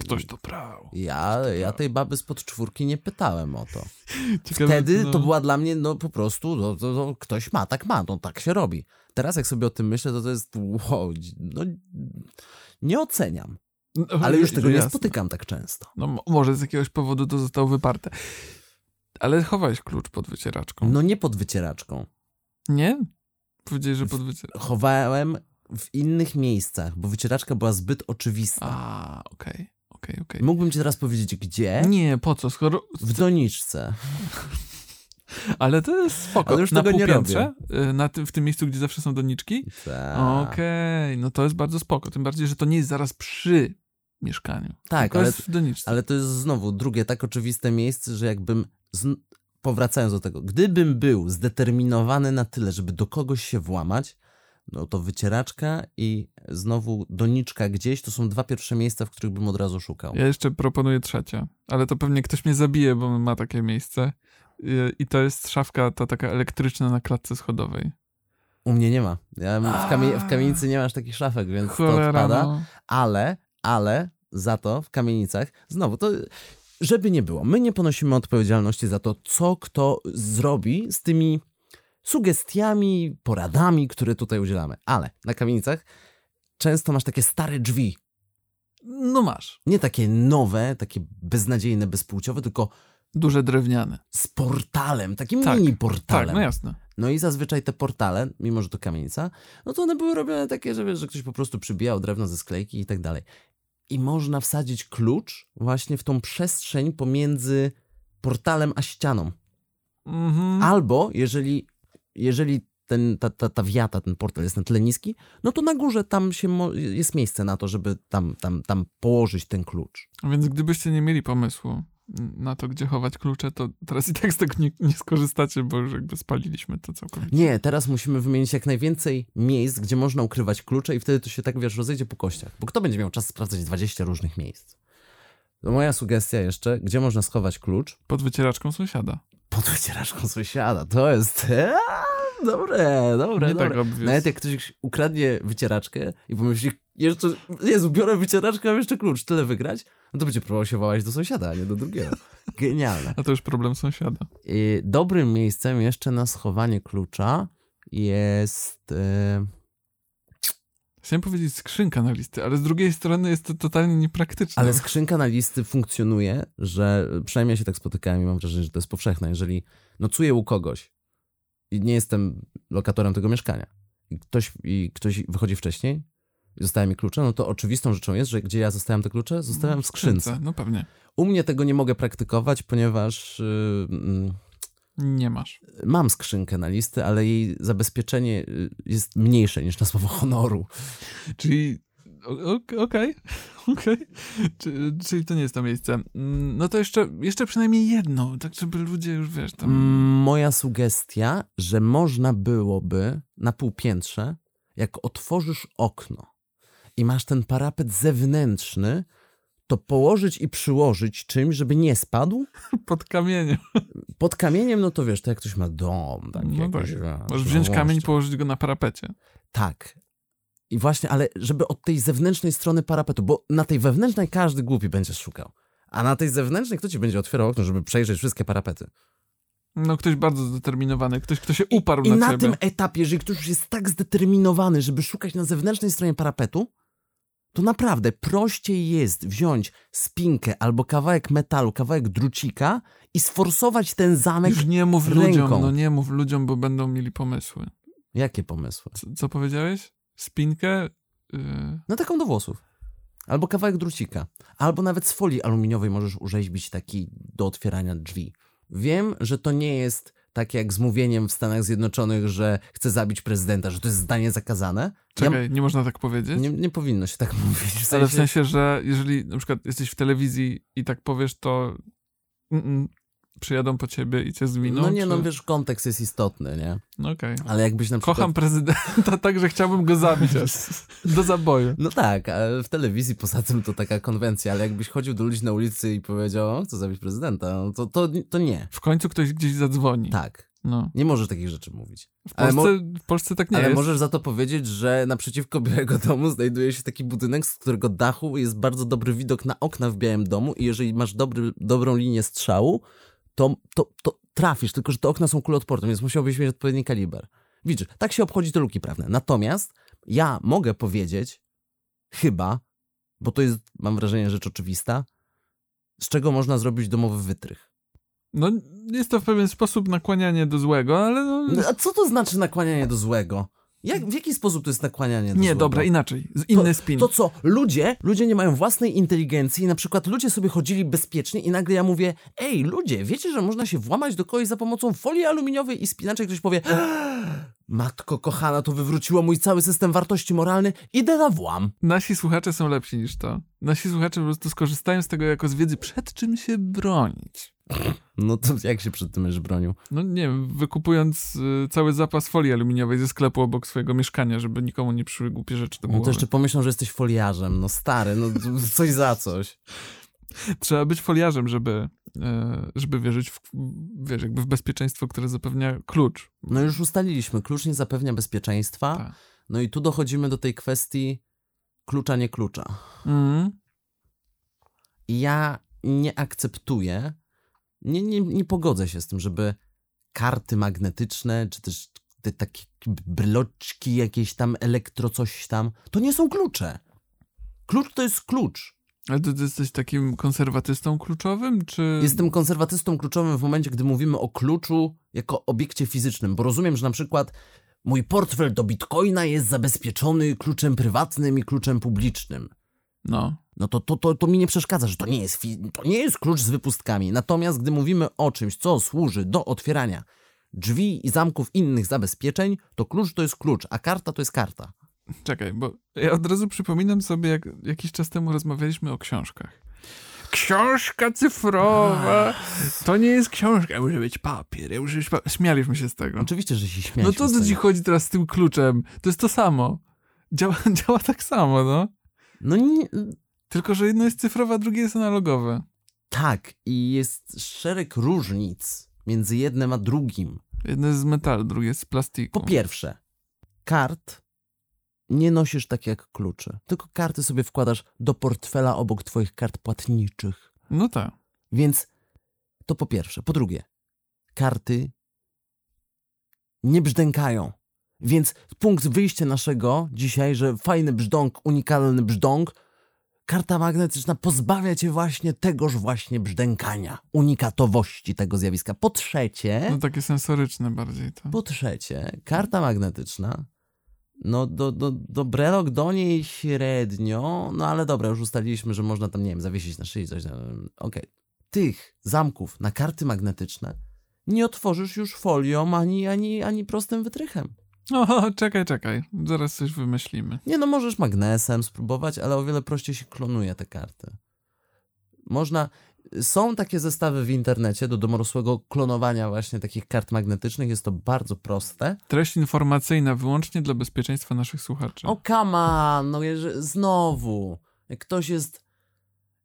Speaker 2: Ktoś to brał.
Speaker 3: Ja, ja tej baby spod czwórki nie pytałem o to.
Speaker 2: Ciekawe,
Speaker 3: Wtedy
Speaker 2: no.
Speaker 3: to była dla mnie, no po prostu, no, to, to ktoś ma, tak ma, no tak się robi. Teraz jak sobie o tym myślę, to to jest, wow, no nie oceniam,
Speaker 2: No,
Speaker 3: ale już tego nie
Speaker 2: jasne.
Speaker 3: spotykam tak często.
Speaker 2: No mo- może z jakiegoś powodu to zostało wyparte. Ale chowałeś klucz pod wycieraczką.
Speaker 3: No nie pod wycieraczką.
Speaker 2: Nie? Powiedziałeś, że pod wycieraczką.
Speaker 3: Chowałem w innych miejscach, bo wycieraczka była zbyt oczywista.
Speaker 2: A, okej, okej, okej.
Speaker 3: Mógłbym ci teraz powiedzieć, gdzie?
Speaker 2: Nie, po co? Skoro...
Speaker 3: W doniczce.
Speaker 2: Ale to jest spoko.
Speaker 3: Ale już
Speaker 2: na
Speaker 3: tego nie
Speaker 2: półpiętrze? Y, Na tym, w tym miejscu, gdzie zawsze są doniczki?
Speaker 3: Tak.
Speaker 2: Okej, no to jest bardzo spoko. Tym bardziej, że to nie jest zaraz przy mieszkaniu.
Speaker 3: Tak, ale, ale to jest znowu drugie tak oczywiste miejsce, że jakbym, z, powracając do tego, gdybym był zdeterminowany na tyle, żeby do kogoś się włamać, no to wycieraczka i znowu doniczka gdzieś, to są dwa pierwsze miejsca, w których bym od razu szukał.
Speaker 2: Ja jeszcze proponuję trzecie, ale to pewnie ktoś mnie zabije, bo ma takie miejsce. I to jest szafka ta taka elektryczna na klatce schodowej.
Speaker 3: U mnie nie ma. Ja w, kamie, w kamienicy nie masz takich szafek, więc to
Speaker 2: Cholera,
Speaker 3: odpada.
Speaker 2: no.
Speaker 3: ale, ale za to w kamienicach, znowu, to żeby nie było, my nie ponosimy odpowiedzialności za to, co kto zrobi z tymi sugestiami, poradami, które tutaj udzielamy. Ale na kamienicach często masz takie stare drzwi.
Speaker 2: No masz.
Speaker 3: Nie takie nowe, takie beznadziejne, bezpłciowe, tylko
Speaker 2: Duże drewniane.
Speaker 3: z portalem, takim
Speaker 2: Tak,
Speaker 3: mini
Speaker 2: Tak,
Speaker 3: portalem.
Speaker 2: no jasne.
Speaker 3: No i zazwyczaj te portale, mimo że to kamienica, no to one były robione takie, że wiesz, że ktoś po prostu przybijał drewno ze sklejki i tak dalej. I można wsadzić klucz właśnie w tą przestrzeń pomiędzy portalem a ścianą.
Speaker 2: Mhm.
Speaker 3: Albo jeżeli, jeżeli ten, ta, ta, ta wiata, ten portal jest na tyle niski, no to na górze tam się jest miejsce na to, żeby tam, tam, tam położyć ten klucz.
Speaker 2: Więc gdybyście nie mieli pomysłu na to, gdzie chować klucze, to teraz i tak z tego nie, nie skorzystacie, bo już jakby spaliliśmy to całkowicie.
Speaker 3: Nie, teraz musimy wymienić jak najwięcej miejsc, gdzie można ukrywać klucze i wtedy to się tak, wiesz, rozejdzie po kościach. Bo kto będzie miał czas sprawdzać 20 różnych miejsc? To moja sugestia jeszcze, gdzie można schować klucz?
Speaker 2: Pod wycieraczką sąsiada.
Speaker 3: Pod wycieraczką sąsiada. To jest... Eee, dobre, dobre,
Speaker 2: Nie
Speaker 3: dobre.
Speaker 2: tak.
Speaker 3: Nawet jak ktoś ukradnie wycieraczkę i pomyśli, jeszcze, Jezu, biorę wycieraczkę, mam jeszcze klucz, tyle wygrać, no to będzie próbował się wołać do sąsiada, a nie do drugiego. Genialne.
Speaker 2: A to już problem sąsiada.
Speaker 3: I dobrym miejscem jeszcze na schowanie klucza jest... E,
Speaker 2: Chciałem powiedzieć skrzynka na listy, ale z drugiej strony jest to totalnie niepraktyczne.
Speaker 3: ale skrzynka na listy funkcjonuje, że przynajmniej ja się tak spotykałem i mam wrażenie, że to jest powszechne. Jeżeli nocuję u kogoś i nie jestem lokatorem tego mieszkania i ktoś, i ktoś wychodzi wcześniej i zostaje mi klucze, no to oczywistą rzeczą jest, że gdzie ja zostawiam te klucze? Zostawiam w skrzynce.
Speaker 2: No pewnie.
Speaker 3: U mnie tego nie mogę praktykować, ponieważ yy,
Speaker 2: Nie masz.
Speaker 3: mam skrzynkę na listy, ale jej zabezpieczenie y, jest mniejsze niż na słowo honoru.
Speaker 2: Czyli o- o- okej, okej. Czy- Czyli to nie jest to miejsce. Mm, No to jeszcze, jeszcze przynajmniej jedno, tak żeby ludzie już, wiesz, tam...
Speaker 3: Mm, Moja sugestia, że można byłoby na półpiętrze, jak otworzysz okno i masz ten parapet zewnętrzny, to położyć i przyłożyć czymś, żeby nie spadł.
Speaker 2: pod kamieniem.
Speaker 3: Pod kamieniem, no to wiesz, to jak ktoś ma dom, tak,
Speaker 2: No
Speaker 3: jakoś,
Speaker 2: tak.
Speaker 3: wiesz,
Speaker 2: Możesz wziąć kamień i położyć go na parapecie.
Speaker 3: Tak. I właśnie, ale żeby od tej zewnętrznej strony parapetu, bo na tej wewnętrznej każdy głupi będzie szukał. A na tej zewnętrznej kto ci będzie otwierał okno, żeby przejrzeć wszystkie parapety?
Speaker 2: No ktoś bardzo zdeterminowany, ktoś, kto się uparł
Speaker 3: I
Speaker 2: na,
Speaker 3: na
Speaker 2: ciebie.
Speaker 3: tym etapie, jeżeli ktoś już jest tak zdeterminowany, żeby szukać na zewnętrznej stronie parapetu, to naprawdę prościej jest wziąć spinkę albo kawałek metalu, kawałek drucika i sforsować ten zamek.
Speaker 2: Już nie mów
Speaker 3: ręką.
Speaker 2: ludziom, no nie mów ludziom, bo będą mieli pomysły.
Speaker 3: Jakie pomysły?
Speaker 2: Co, co powiedziałeś? Spinkę? Yy,
Speaker 3: No taką do włosów. Albo kawałek drucika. Albo nawet z folii aluminiowej możesz urzeźbić taki do otwierania drzwi. Wiem, że to nie jest tak jak z mówieniem w Stanach Zjednoczonych, że chce zabić prezydenta, że to jest zdanie zakazane.
Speaker 2: czekaj, nie można tak powiedzieć?
Speaker 3: Ja, nie, nie powinno się tak mówić. W
Speaker 2: Ale w
Speaker 3: sensie,
Speaker 2: sensie, że jeżeli na przykład jesteś w telewizji i tak powiesz, to mm, przyjadą po ciebie i cię zwiną?
Speaker 3: no nie,
Speaker 2: czy...
Speaker 3: no wiesz, kontekst jest istotny, nie?
Speaker 2: No okej.
Speaker 3: Ale jakbyś na przykład...
Speaker 2: Kocham prezydenta tak, że chciałbym go zabić do zaboju.
Speaker 3: No tak, a w telewizji poza tym to taka konwencja, ale jakbyś chodził do ludzi na ulicy i powiedział, chcę zabić prezydenta, no to, to, to nie.
Speaker 2: W końcu ktoś gdzieś zadzwoni.
Speaker 3: Tak.
Speaker 2: No.
Speaker 3: Nie możesz takich rzeczy mówić.
Speaker 2: W
Speaker 3: Ale
Speaker 2: Polsce, w Polsce tak nie
Speaker 3: Ale
Speaker 2: jest.
Speaker 3: możesz za to powiedzieć, że naprzeciwko Białego Domu znajduje się taki budynek, z którego dachu jest bardzo dobry widok na okna w Białym Domu i jeżeli masz dobry, dobrą linię strzału, to, to, to trafisz, tylko że te okna są kuloodporne, więc musiałbyś mieć odpowiedni kaliber. Widzisz, tak się obchodzi te luki prawne. Natomiast ja mogę powiedzieć, chyba, bo to jest, mam wrażenie, rzecz oczywista, z czego można zrobić domowy wytrych.
Speaker 2: No, jest to w pewien sposób nakłanianie do złego, ale no...
Speaker 3: No, a co to znaczy nakłanianie do złego? Jak, w jaki sposób to jest nakłanianie do
Speaker 2: Nie,
Speaker 3: złego?
Speaker 2: dobra, inaczej. Inny spin.
Speaker 3: To co, ludzie, ludzie nie mają własnej inteligencji i na przykład ludzie sobie chodzili bezpiecznie i nagle ja mówię, ej ludzie, wiecie, że można się włamać do kogoś za pomocą folii aluminiowej i spinaczek? Ktoś powie, matko kochana, to wywróciło mój cały system wartości moralny, idę na włam.
Speaker 2: Nasi słuchacze są lepsi niż to. Nasi słuchacze po prostu skorzystają z tego jako z wiedzy, przed czym się bronić.
Speaker 3: No to jak się przed tym będziesz bronił?
Speaker 2: No nie wiem, wykupując y, cały zapas folii aluminiowej ze sklepu obok swojego mieszkania, żeby nikomu nie przyszły głupie rzeczy do
Speaker 3: No
Speaker 2: głowy.
Speaker 3: to jeszcze pomyślą, że jesteś foliarzem, no stary, no coś za coś.
Speaker 2: Trzeba być foliarzem, żeby, e, żeby wierzyć w, wiesz, jakby w bezpieczeństwo, które zapewnia klucz.
Speaker 3: No już ustaliliśmy, klucz nie zapewnia bezpieczeństwa,
Speaker 2: Tak.
Speaker 3: no i tu dochodzimy do tej kwestii klucza, nie klucza.
Speaker 2: Mm.
Speaker 3: Ja nie akceptuję, nie, nie, nie pogodzę się z tym, żeby karty magnetyczne, czy też te takie bryloczki, jakieś tam elektro coś tam, to nie są klucze. Klucz to jest klucz.
Speaker 2: Ale ty, ty jesteś takim konserwatystą kluczowym, czy...
Speaker 3: Jestem konserwatystą kluczowym w momencie, gdy mówimy o kluczu jako obiekcie fizycznym, bo rozumiem, że na przykład mój portfel do bitcoina jest zabezpieczony kluczem prywatnym i kluczem publicznym.
Speaker 2: No.
Speaker 3: no to, to, to, to mi nie przeszkadza, że to nie, jest to nie jest klucz z wypustkami. Natomiast gdy mówimy o czymś, co służy do otwierania drzwi i zamków innych zabezpieczeń, to klucz to jest klucz, a karta to jest karta.
Speaker 2: Czekaj, bo ja od razu przypominam sobie, jak jakiś czas temu rozmawialiśmy o książkach. Książka cyfrowa! To nie jest książka, musi być papier, musi być papier. Śmialiśmy się z tego.
Speaker 3: Oczywiście, że się
Speaker 2: No
Speaker 3: śmialiśmy
Speaker 2: to
Speaker 3: z
Speaker 2: co ci chodzi teraz z tym kluczem? To jest to samo. Działa, działa tak samo, no.
Speaker 3: No nie,
Speaker 2: Tylko, że jedno jest cyfrowe, a drugie jest analogowe.
Speaker 3: tak, i jest szereg różnic między jednym a drugim.
Speaker 2: Jedno jest z metalu, drugie jest z plastiku.
Speaker 3: Po pierwsze, kart nie nosisz tak jak kluczy, tylko karty sobie wkładasz do portfela obok twoich kart płatniczych.
Speaker 2: No tak.
Speaker 3: Więc to po pierwsze. Po drugie, karty nie brzdękają. Więc punkt wyjścia naszego dzisiaj, że fajny brzdąk, unikalny brzdąk, karta magnetyczna pozbawia cię właśnie tegoż właśnie brzdękania, unikatowości tego zjawiska. Po trzecie,
Speaker 2: No takie sensoryczne bardziej to.
Speaker 3: po trzecie, karta magnetyczna, no do, do, do brelok do niej średnio, no ale dobra, już ustaliliśmy, że można tam, nie wiem, zawiesić na szyi coś. Okej. Tych zamków na karty magnetyczne nie otworzysz już folią ani, ani, ani prostym wytrychem.
Speaker 2: O, czekaj, czekaj. Zaraz coś wymyślimy.
Speaker 3: Nie no, możesz magnesem spróbować, ale o wiele prościej się klonuje te karty. Można... Są takie zestawy w internecie do domorosłego klonowania właśnie takich kart magnetycznych. Jest to bardzo proste.
Speaker 2: Treść informacyjna wyłącznie dla bezpieczeństwa naszych słuchaczy.
Speaker 3: O, come on, no znowu. Jak ktoś jest,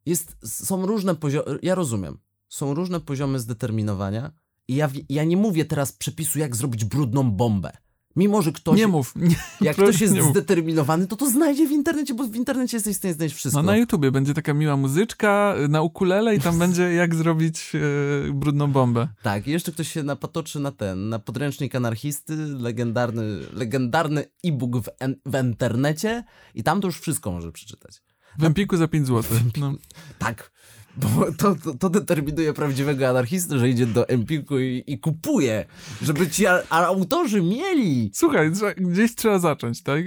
Speaker 3: jest... Są różne poziomy... Ja rozumiem. Są różne poziomy zdeterminowania i ja, ja nie mówię teraz przepisu, jak zrobić brudną bombę. Mimo, że ktoś...
Speaker 2: nie mów. Nie,
Speaker 3: Jak ktoś jest zdeterminowany, to to znajdzie w internecie, bo w internecie jesteś w stanie znaleźć wszystko.
Speaker 2: No na YouTubie będzie taka miła muzyczka y, na ukulele i tam będzie jak zrobić e, brudną bombę.
Speaker 3: Tak, i jeszcze ktoś się napatoczy na ten, na podręcznik anarchisty, legendarny, legendarny e-book w, en, w internecie i tam to już wszystko może przeczytać.
Speaker 2: W Empiku za 5 zł. No.
Speaker 3: Tak, bo to, to, to determinuje prawdziwego anarchisty, że idzie do Empiku i, i kupuje, żeby ci a, a autorzy mieli
Speaker 2: Słuchaj, gdzieś trzeba zacząć, tak?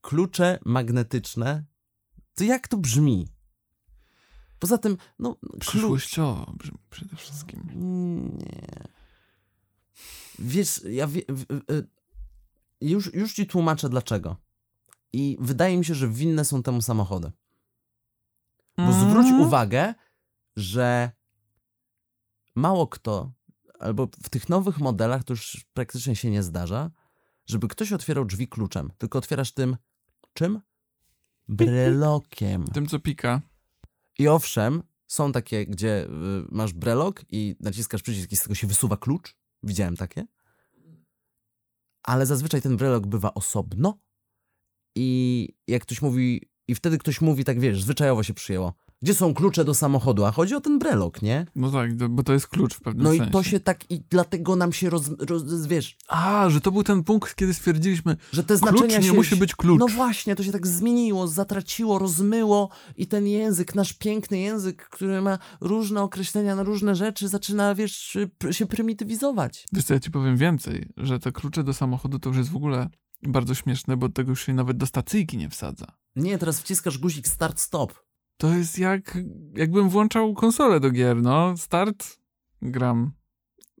Speaker 3: klucze magnetyczne. To jak to brzmi? Poza tym, no, klucz...
Speaker 2: Przyszłościowo brzmi przede wszystkim.
Speaker 3: Nie. Wiesz, ja wie, w, już, już ci tłumaczę dlaczego. I wydaje mi się, że winne są temu samochody. Bo zwróć
Speaker 2: Mm.
Speaker 3: uwagę, że mało kto, albo w tych nowych modelach to już praktycznie się nie zdarza, żeby ktoś otwierał drzwi kluczem, tylko otwierasz tym czym? Brelokiem.
Speaker 2: Tym, co pika.
Speaker 3: I owszem, Są takie, gdzie y, masz brelok i naciskasz przycisk i z tego się wysuwa klucz. Widziałem takie. Ale zazwyczaj ten brelok bywa osobno i jak ktoś mówi, i wtedy ktoś mówi, tak wiesz, zwyczajowo się przyjęło. Gdzie są klucze do samochodu? A chodzi o ten brelok, nie?
Speaker 2: No tak, bo to jest klucz w pewnym
Speaker 3: No
Speaker 2: sensie.
Speaker 3: i to się tak, i dlatego nam się roz, roz, wiesz,
Speaker 2: A, że to był ten punkt, kiedy stwierdziliśmy,
Speaker 3: że te
Speaker 2: klucz
Speaker 3: znaczenia
Speaker 2: nie
Speaker 3: się...
Speaker 2: musi być klucz.
Speaker 3: No właśnie, to się tak zmieniło, zatraciło, rozmyło i ten język, nasz piękny język, który ma różne określenia na różne rzeczy, zaczyna, wiesz, się prymitywizować.
Speaker 2: Wiesz co, ja ci powiem więcej, że te klucze do samochodu to już jest w ogóle bardzo śmieszne, bo tego już się nawet do stacyjki nie wsadza.
Speaker 3: Nie, teraz wciskasz guzik start-stop.
Speaker 2: To jest jak, jakbym włączał konsolę do gier, no. Start, gram.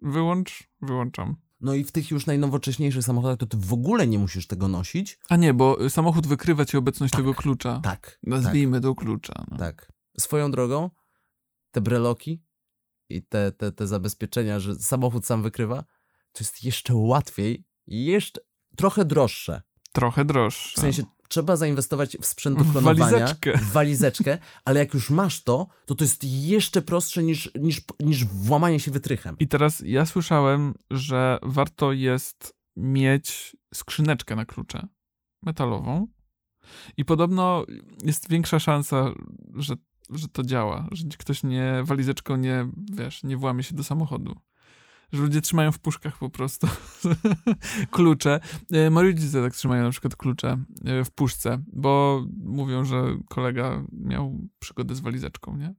Speaker 2: Wyłącz, wyłączam.
Speaker 3: No i w tych już najnowocześniejszych samochodach to ty w ogóle nie musisz tego nosić.
Speaker 2: A nie, bo samochód wykrywa ci obecność tego klucza.
Speaker 3: Tak,
Speaker 2: Nazwijmy do klucza. No.
Speaker 3: tak. Swoją drogą, te breloki i te, te, te zabezpieczenia, że samochód sam wykrywa, to jest jeszcze łatwiej i jeszcze trochę droższe.
Speaker 2: Trochę droższe.
Speaker 3: W sensie trzeba zainwestować w sprzęt do klonowania.
Speaker 2: walizeczkę.
Speaker 3: Walizeczkę, ale jak już masz to, to to jest jeszcze prostsze niż, niż, niż włamanie się wytrychem.
Speaker 2: I teraz ja słyszałem, że warto jest mieć skrzyneczkę na klucze metalową i podobno jest większa szansa, że, że to działa, że ktoś nie walizeczką nie, wiesz, nie włamie się do samochodu. Że ludzie trzymają w puszkach po prostu klucze. E, Moi rodzice tak trzymają na przykład klucze e, w puszce, bo mówią, że kolega miał przygodę z walizeczką, nie?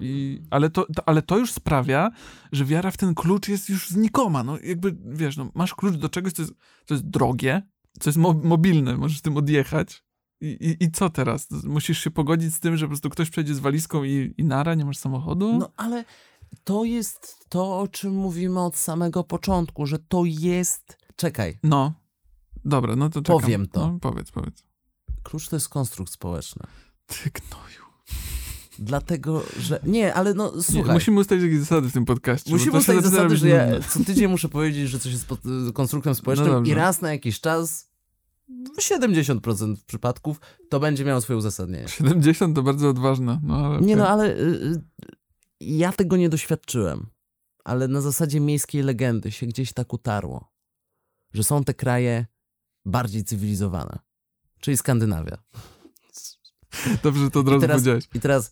Speaker 2: I, ale, to, to, ale to już sprawia, że wiara w ten klucz jest już znikoma. No jakby, wiesz, no, masz klucz do czegoś, co jest, co jest drogie, co jest mo mobilne, możesz tym odjechać. I, i, I co teraz? Musisz się pogodzić z tym, że po prostu ktoś przejdzie z walizką i, i nara, nie masz samochodu?
Speaker 3: No ale to jest to, o czym mówimy od samego początku, że to jest. Czekaj,
Speaker 2: No. Dobra, no to czekam.
Speaker 3: Powiem to.
Speaker 2: No, powiedz, powiedz.
Speaker 3: klucz to jest konstrukt społeczny.
Speaker 2: Ty gnoju.
Speaker 3: Dlatego, że. Nie, ale no
Speaker 2: Nie,
Speaker 3: słuchaj.
Speaker 2: musimy ustalić jakieś zasady w tym podcaście.
Speaker 3: Musimy ustalić zasady, że ja co tydzień muszę powiedzieć, że coś jest pod, konstruktem społecznym
Speaker 2: No
Speaker 3: i raz na jakiś czas, w 70% przypadków, to będzie miało swoje uzasadnienie.
Speaker 2: 70 to bardzo odważne. No, ale
Speaker 3: Nie
Speaker 2: okej.
Speaker 3: no, ale y, y, ja tego nie doświadczyłem. Ale na zasadzie miejskiej legendy się gdzieś tak utarło, że są te kraje bardziej cywilizowane, czyli Skandynawia.
Speaker 2: Dobrze, to od
Speaker 3: I
Speaker 2: razu
Speaker 3: teraz,
Speaker 2: powiedziałeś.
Speaker 3: i teraz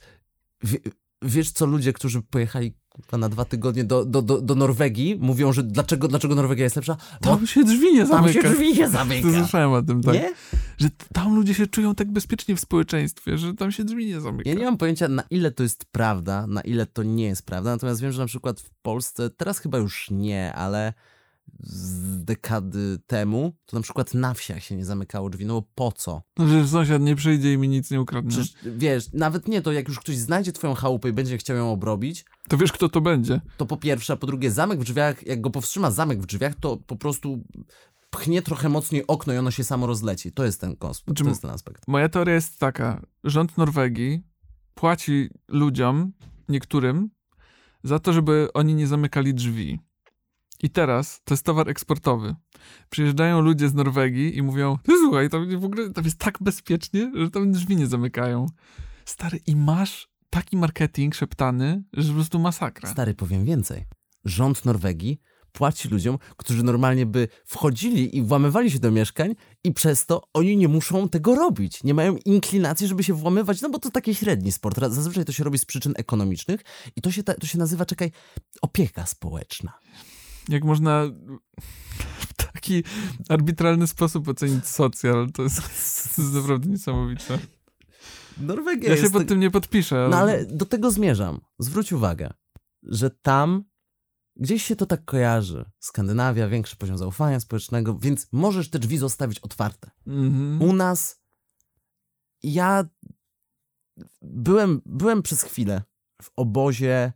Speaker 3: wie, wiesz co ludzie, którzy pojechali na dwa tygodnie do, do, do, do Norwegii, mówią, że dlaczego, dlaczego Norwegia jest lepsza? Bo
Speaker 2: Tam się drzwi nie
Speaker 3: tam się
Speaker 2: zamyka.
Speaker 3: drzwi nie zamyka.
Speaker 2: Słyszałem o tym, tak.
Speaker 3: Nie?
Speaker 2: Że tam ludzie się czują tak bezpiecznie w społeczeństwie, że tam się drzwi nie zamyka.
Speaker 3: Ja nie mam pojęcia, na ile to jest prawda, na ile to nie jest prawda. Natomiast wiem, że na przykład w Polsce, teraz chyba już nie, ale z dekady temu, to na przykład na wsiach się nie zamykało drzwi. No bo po co?
Speaker 2: No, że sąsiad nie przyjdzie i mi nic nie ukradnie.
Speaker 3: Przecież wiesz, nawet nie to, jak już ktoś znajdzie twoją chałupę i będzie chciał ją obrobić,
Speaker 2: To wiesz, kto to będzie.
Speaker 3: to po pierwsze, a po drugie, zamek w drzwiach, jak go powstrzyma zamek w drzwiach, to po prostu pchnie trochę mocniej okno i ono się samo rozleci. To jest ten konspekt,
Speaker 2: Znaczy,
Speaker 3: to jest ten aspekt.
Speaker 2: Moja teoria jest taka. Rząd Norwegii płaci ludziom, niektórym, za to, żeby oni nie zamykali drzwi. I teraz to jest towar eksportowy. Przyjeżdżają ludzie z Norwegii i mówią, ty słuchaj, tam w ogóle tam jest tak bezpiecznie, że tam drzwi nie zamykają. Stary, i masz taki marketing szeptany, że po prostu masakra.
Speaker 3: Stary, powiem więcej. Rząd Norwegii płaci ludziom, którzy normalnie by wchodzili i włamywali się do mieszkań i przez to oni nie muszą tego robić. Nie mają inklinacji, żeby się włamywać, no bo to taki średni sport. Zazwyczaj to się robi z przyczyn ekonomicznych i to się, to się nazywa, czekaj, opieka społeczna.
Speaker 2: Jak można w taki arbitralny sposób ocenić socjal, to jest, to jest naprawdę niesamowite.
Speaker 3: Norwegia
Speaker 2: Ja się pod
Speaker 3: tak-
Speaker 2: tym nie podpiszę.
Speaker 3: No ale do tego zmierzam. Zwróć uwagę, że tam gdzieś się to tak kojarzy. Skandynawia, większy poziom zaufania społecznego, więc możesz te drzwi zostawić otwarte.
Speaker 2: Mhm.
Speaker 3: U nas ja byłem, byłem przez chwilę w obozie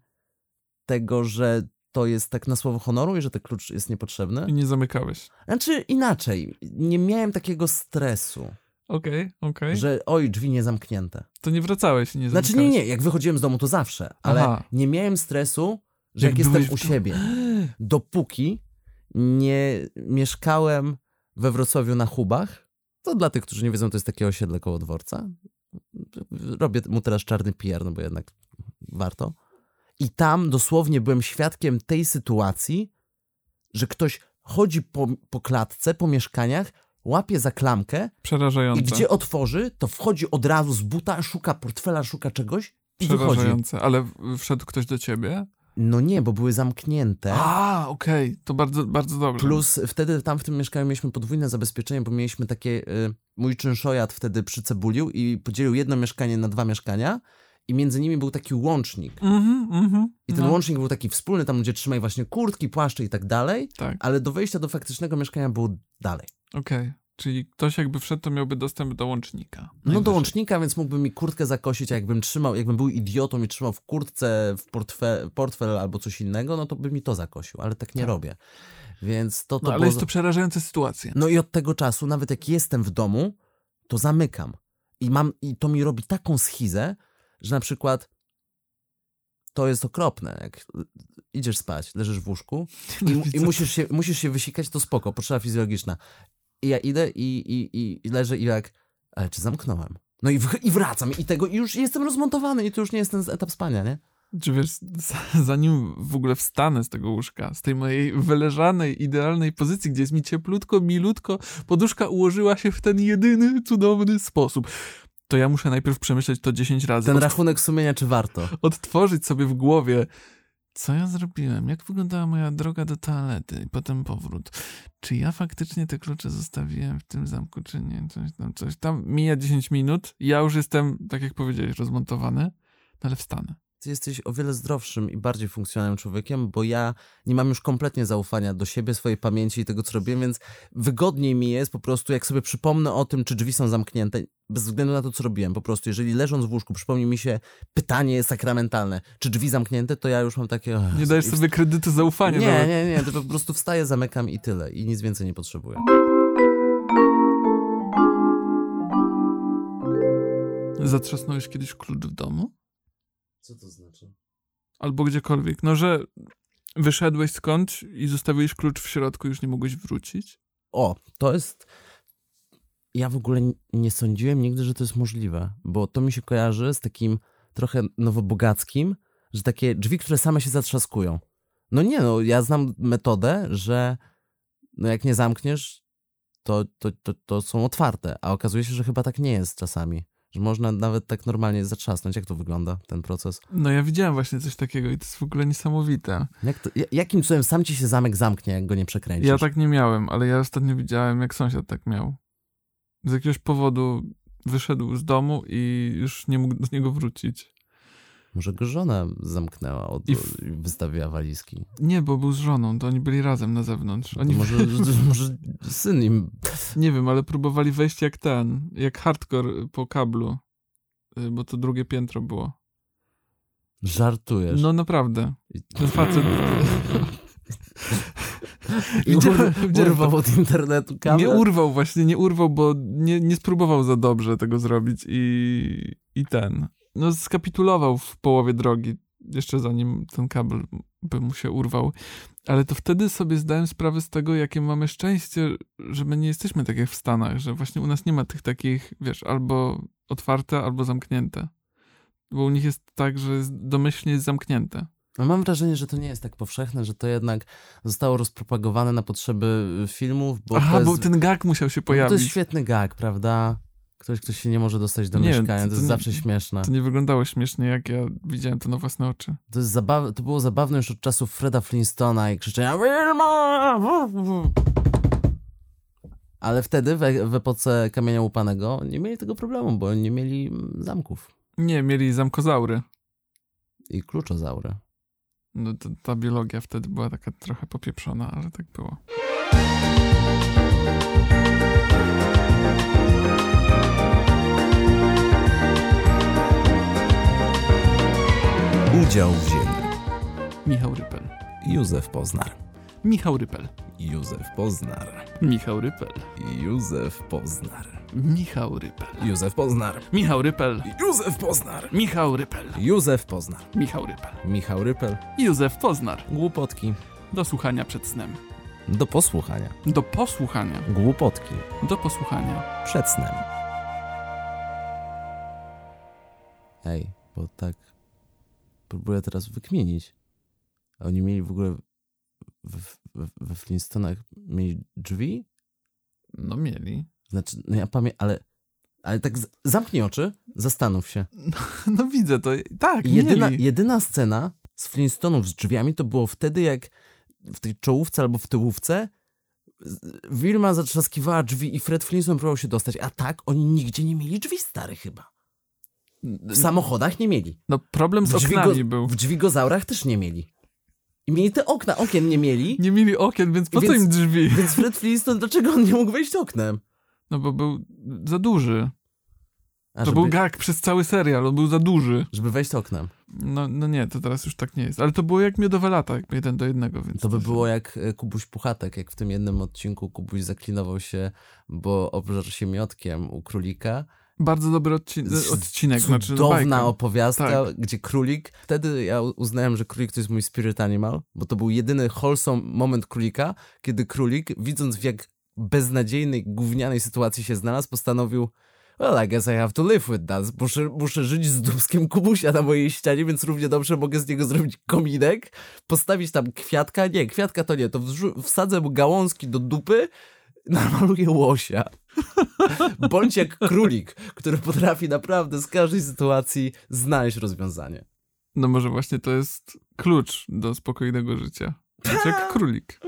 Speaker 3: tego, że to jest tak na słowo honoru i że ten klucz jest niepotrzebny.
Speaker 2: I nie zamykałeś.
Speaker 3: Znaczy inaczej, nie miałem takiego stresu,
Speaker 2: Okej, okej.
Speaker 3: że oj, drzwi nie zamknięte.
Speaker 2: To nie wracałeś i nie
Speaker 3: Znaczy
Speaker 2: zamykałeś.
Speaker 3: nie, nie, jak wychodziłem z domu to zawsze, ale
Speaker 2: Aha.
Speaker 3: nie miałem stresu, że
Speaker 2: Jak
Speaker 3: jak, jestem
Speaker 2: w
Speaker 3: u siebie, dopóki nie mieszkałem we Wrocławiu na Hubach, to dla tych, którzy nie wiedzą, to jest takie osiedle koło dworca. Robię mu teraz czarny PR, no bo jednak warto. I tam dosłownie byłem świadkiem tej sytuacji, że ktoś chodzi po, po klatce, po mieszkaniach, łapie za klamkę
Speaker 2: Przerażające.
Speaker 3: i gdzie otworzy, to wchodzi od razu z buta, szuka portfela, szuka czegoś i wychodzi.
Speaker 2: Przerażające. Ale w- wszedł ktoś do ciebie?
Speaker 3: No nie, bo były zamknięte.
Speaker 2: A, okej. To bardzo, bardzo dobrze.
Speaker 3: Plus wtedy tam w tym mieszkaniu mieliśmy podwójne zabezpieczenie, bo mieliśmy takie. Y, mój czynszojad wtedy przycebulił i podzielił jedno mieszkanie na dwa mieszkania, i między nimi był taki łącznik.
Speaker 2: Mhm, mhm.
Speaker 3: I ten
Speaker 2: no,
Speaker 3: łącznik był taki wspólny, tam gdzie trzymaj właśnie kurtki, płaszcze i tak dalej,
Speaker 2: Tak,
Speaker 3: ale do wejścia do faktycznego mieszkania było dalej.
Speaker 2: okej. Czyli ktoś jakby wszedł, to miałby dostęp do łącznika.
Speaker 3: No do
Speaker 2: Najwyżej.
Speaker 3: łącznika, więc mógłby mi kurtkę zakosić, a jakbym trzymał, jakbym był idiotą i trzymał w kurtce w portfe, portfel albo coś innego, no to by mi to zakosił, ale tak nie
Speaker 2: Tak.
Speaker 3: robię. Więc to, to
Speaker 2: No ale
Speaker 3: było...
Speaker 2: jest to przerażająca sytuacja.
Speaker 3: No i od tego czasu, nawet jak jestem w domu, to zamykam. I mam, i to mi robi taką schizę, że na przykład to jest okropne. Jak idziesz spać, leżysz w łóżku i, i musisz, się, musisz się wysikać, to spoko, potrzeba fizjologiczna. I ja idę i, i, i, leżę i jak, ale czy zamknąłem? No i, w, i wracam i tego, i już jestem rozmontowany i to już nie jest ten etap spania, nie?
Speaker 2: Czy wiesz, zanim w ogóle wstanę z tego łóżka, z tej mojej wyleżanej, idealnej pozycji, gdzie jest mi cieplutko, milutko, poduszka ułożyła się w ten jedyny, cudowny sposób, to ja muszę najpierw przemyśleć to 10 razy.
Speaker 3: Ten
Speaker 2: Od,
Speaker 3: rachunek sumienia, czy warto?
Speaker 2: odtworzyć sobie w głowie, co ja zrobiłem, jak wyglądała moja droga do toalety i potem powrót. Czy ja faktycznie te klucze zostawiłem w tym zamku, czy nie? Coś tam, coś tam. Mija 10 minut, ja już jestem, tak jak powiedziałeś, rozmontowany, no ale wstanę.
Speaker 3: Ty jesteś o wiele zdrowszym i bardziej funkcjonalnym człowiekiem, bo ja nie mam już kompletnie zaufania do siebie, swojej pamięci i tego, co robiłem, więc wygodniej mi jest po prostu, jak sobie przypomnę o tym, czy drzwi są zamknięte, bez względu na to, co robiłem. Po prostu, jeżeli leżąc w łóżku przypomni mi się pytanie sakramentalne, czy drzwi zamknięte, to ja już mam takie... "Och,
Speaker 2: Nie dajesz sobie kredytu zaufania.
Speaker 3: Nie,
Speaker 2: nawet.
Speaker 3: nie, nie, to po prostu wstaję, zamykam i tyle. I nic więcej nie potrzebuję.
Speaker 2: Zatrzasnąłeś kiedyś klucz w domu?
Speaker 3: Co to znaczy?
Speaker 2: Albo gdziekolwiek. No, że wyszedłeś skądś i zostawiłeś klucz w środku już nie mogłeś wrócić?
Speaker 3: O, to jest. Ja w ogóle nie sądziłem nigdy, że to jest możliwe, bo to mi się kojarzy z takim trochę nowobogackim, że takie drzwi, które same się zatrzaskują. No nie, no ja znam metodę, że no jak nie zamkniesz, to, to, to, to są otwarte, a okazuje się, że chyba tak nie jest czasami. Że można nawet tak normalnie zatrzasnąć. Jak to wygląda, ten proces?
Speaker 2: No ja widziałem właśnie coś takiego i to jest w ogóle niesamowite.
Speaker 3: Jak to, ja- jakim cudem sam ci się zamek zamknie, jak go nie przekręcisz?
Speaker 2: Ja tak nie miałem, ale ja ostatnio widziałem, jak sąsiad tak miał. Z jakiegoś powodu wyszedł z domu i już nie mógł do niego wrócić.
Speaker 3: Może go żona zamknęła, od,
Speaker 2: I w-
Speaker 3: wystawiła walizki.
Speaker 2: Nie, bo był z żoną, to oni byli razem na zewnątrz. Oni,
Speaker 3: Może, może syn im.
Speaker 2: nie wiem, ale próbowali wejść jak ten, jak hardcore po kablu, y, bo to drugie piętro było.
Speaker 3: Żartujesz.
Speaker 2: No naprawdę. Ten facet...
Speaker 3: Ur,
Speaker 2: widziałem
Speaker 3: urwał od internetu kabel.
Speaker 2: Nie urwał właśnie, nie urwał, bo nie, nie spróbował za dobrze tego zrobić i, i ten. No skapitulował w połowie drogi, jeszcze zanim ten kabel by mu się urwał. Ale to wtedy sobie zdałem sprawę z tego, jakie mamy szczęście, że my nie jesteśmy tak jak w Stanach, że właśnie u nas nie ma tych takich, wiesz, albo otwarte, albo zamknięte. Bo u nich jest tak, że jest domyślnie jest zamknięte.
Speaker 3: No mam wrażenie, że to nie jest tak powszechne, że to jednak zostało rozpropagowane na potrzeby filmów, bo
Speaker 2: Aha,
Speaker 3: jest,
Speaker 2: bo ten gag musiał się
Speaker 3: no to jest
Speaker 2: pojawić.
Speaker 3: świetny gag, prawda? Ktoś, kto się nie może dostać do
Speaker 2: Nie,
Speaker 3: mieszkania,
Speaker 2: to-
Speaker 3: to, jest
Speaker 2: nie-
Speaker 3: zawsze śmieszne.
Speaker 2: To nie wyglądało śmiesznie, jak ja widziałem to na własne oczy.
Speaker 3: To, jest zabaw... to było zabawne już od czasów Freda Flintstona i krzyczenia Wilma! Ale wtedy, w, w epoce kamienia łupanego, nie mieli tego problemu, bo nie mieli mm, zamków
Speaker 2: Nie, mieli zamkozaury.
Speaker 3: i kluczozaury.
Speaker 2: No ta biologia wtedy była taka trochę popieprzona, ale tak było.
Speaker 3: Udział wzięli
Speaker 2: Michał Rypel.
Speaker 3: Józef Poznar.
Speaker 2: Michał Rypel.
Speaker 3: Józef Poznar.
Speaker 2: Michał Rypel.
Speaker 3: Józef Poznar.
Speaker 2: Michał Rypel.
Speaker 3: Józef Poznar.
Speaker 2: Michał Rypel.
Speaker 3: Józef Poznar.
Speaker 2: Michał Rypel.
Speaker 3: Józef Poznar.
Speaker 2: Michał Rypel.
Speaker 3: Michał Rypel.
Speaker 2: Józef Poznar.
Speaker 3: Głupotki.
Speaker 2: Do słuchania przed snem.
Speaker 3: Do posłuchania.
Speaker 2: Do posłuchania.
Speaker 3: Głupotki.
Speaker 2: Do posłuchania.
Speaker 3: Przed snem. Ej, bo tak próbuję teraz wykminić. A oni mieli w ogóle w, w, we Flintstonach mieli drzwi?
Speaker 2: No mieli.
Speaker 3: Znaczy, no ja pamiętam, ale, ale tak zamknij oczy, zastanów się.
Speaker 2: No widzę to. Tak,
Speaker 3: Jedyna,
Speaker 2: mieli.
Speaker 3: jedyna scena z Flintstonów z drzwiami to było wtedy, jak w tej czołówce albo w tyłówce Wilma zatrzaskiwała drzwi i Fred Flintstone próbował się dostać, a tak oni nigdzie nie mieli drzwi stary chyba. W samochodach nie mieli.
Speaker 2: No problem z oknami był.
Speaker 3: w dźwigozaurach też nie mieli. I mieli te okna, okien nie mieli,
Speaker 2: Nie mieli okien, więc po co
Speaker 3: Więc-
Speaker 2: im drzwi?
Speaker 3: więc Fred Flintstone, dlaczego on nie mógł wejść oknem?
Speaker 2: No bo był za duży.
Speaker 3: A,
Speaker 2: To
Speaker 3: żeby,
Speaker 2: był gag przez cały serial, on był za duży.
Speaker 3: żeby wejść oknem.
Speaker 2: No, no nie, to teraz już tak nie jest. Ale to było jak miodowe lata, jak jeden do jednego, więc...
Speaker 3: To by było jak e, Kubuś Puchatek, jak w tym jednym odcinku Kubuś zaklinował się, bo obżarł się miotkiem u królika.
Speaker 2: Bardzo dobry odcin
Speaker 3: Z-
Speaker 2: odcinek, znaczy
Speaker 3: Cudowna
Speaker 2: bajka.
Speaker 3: opowiastka,
Speaker 2: Tak.
Speaker 3: gdzie królik, wtedy ja uznałem, że królik to jest mój spirit animal, bo to był jedyny wholesome moment królika, kiedy królik, widząc w jak beznadziejnej, gównianej sytuacji się znalazł, postanowił Well, I guess I have to live with that. Muszę, muszę żyć z dubskiem Kubusia na mojej ścianie, więc równie dobrze mogę z niego zrobić kominek, postawić tam kwiatka. Nie, kwiatka to nie, to wsadzę mu gałązki do dupy, namaluję łosia. Bądź jak królik, który potrafi naprawdę z każdej sytuacji znaleźć rozwiązanie.
Speaker 2: No może właśnie to jest klucz do spokojnego życia. Znaczy jak królik.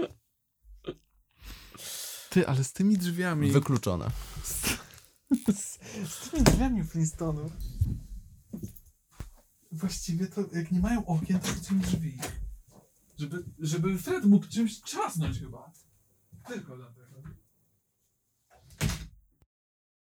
Speaker 2: Ty, ale z tymi drzwiami...
Speaker 3: Wykluczone.
Speaker 2: Z, z, z tymi drzwiami Flintstonów. Właściwie to jak nie mają okien, to chcą drzwi. Żeby, żeby Fred mógł czymś trzasnąć chyba. Tylko dlatego.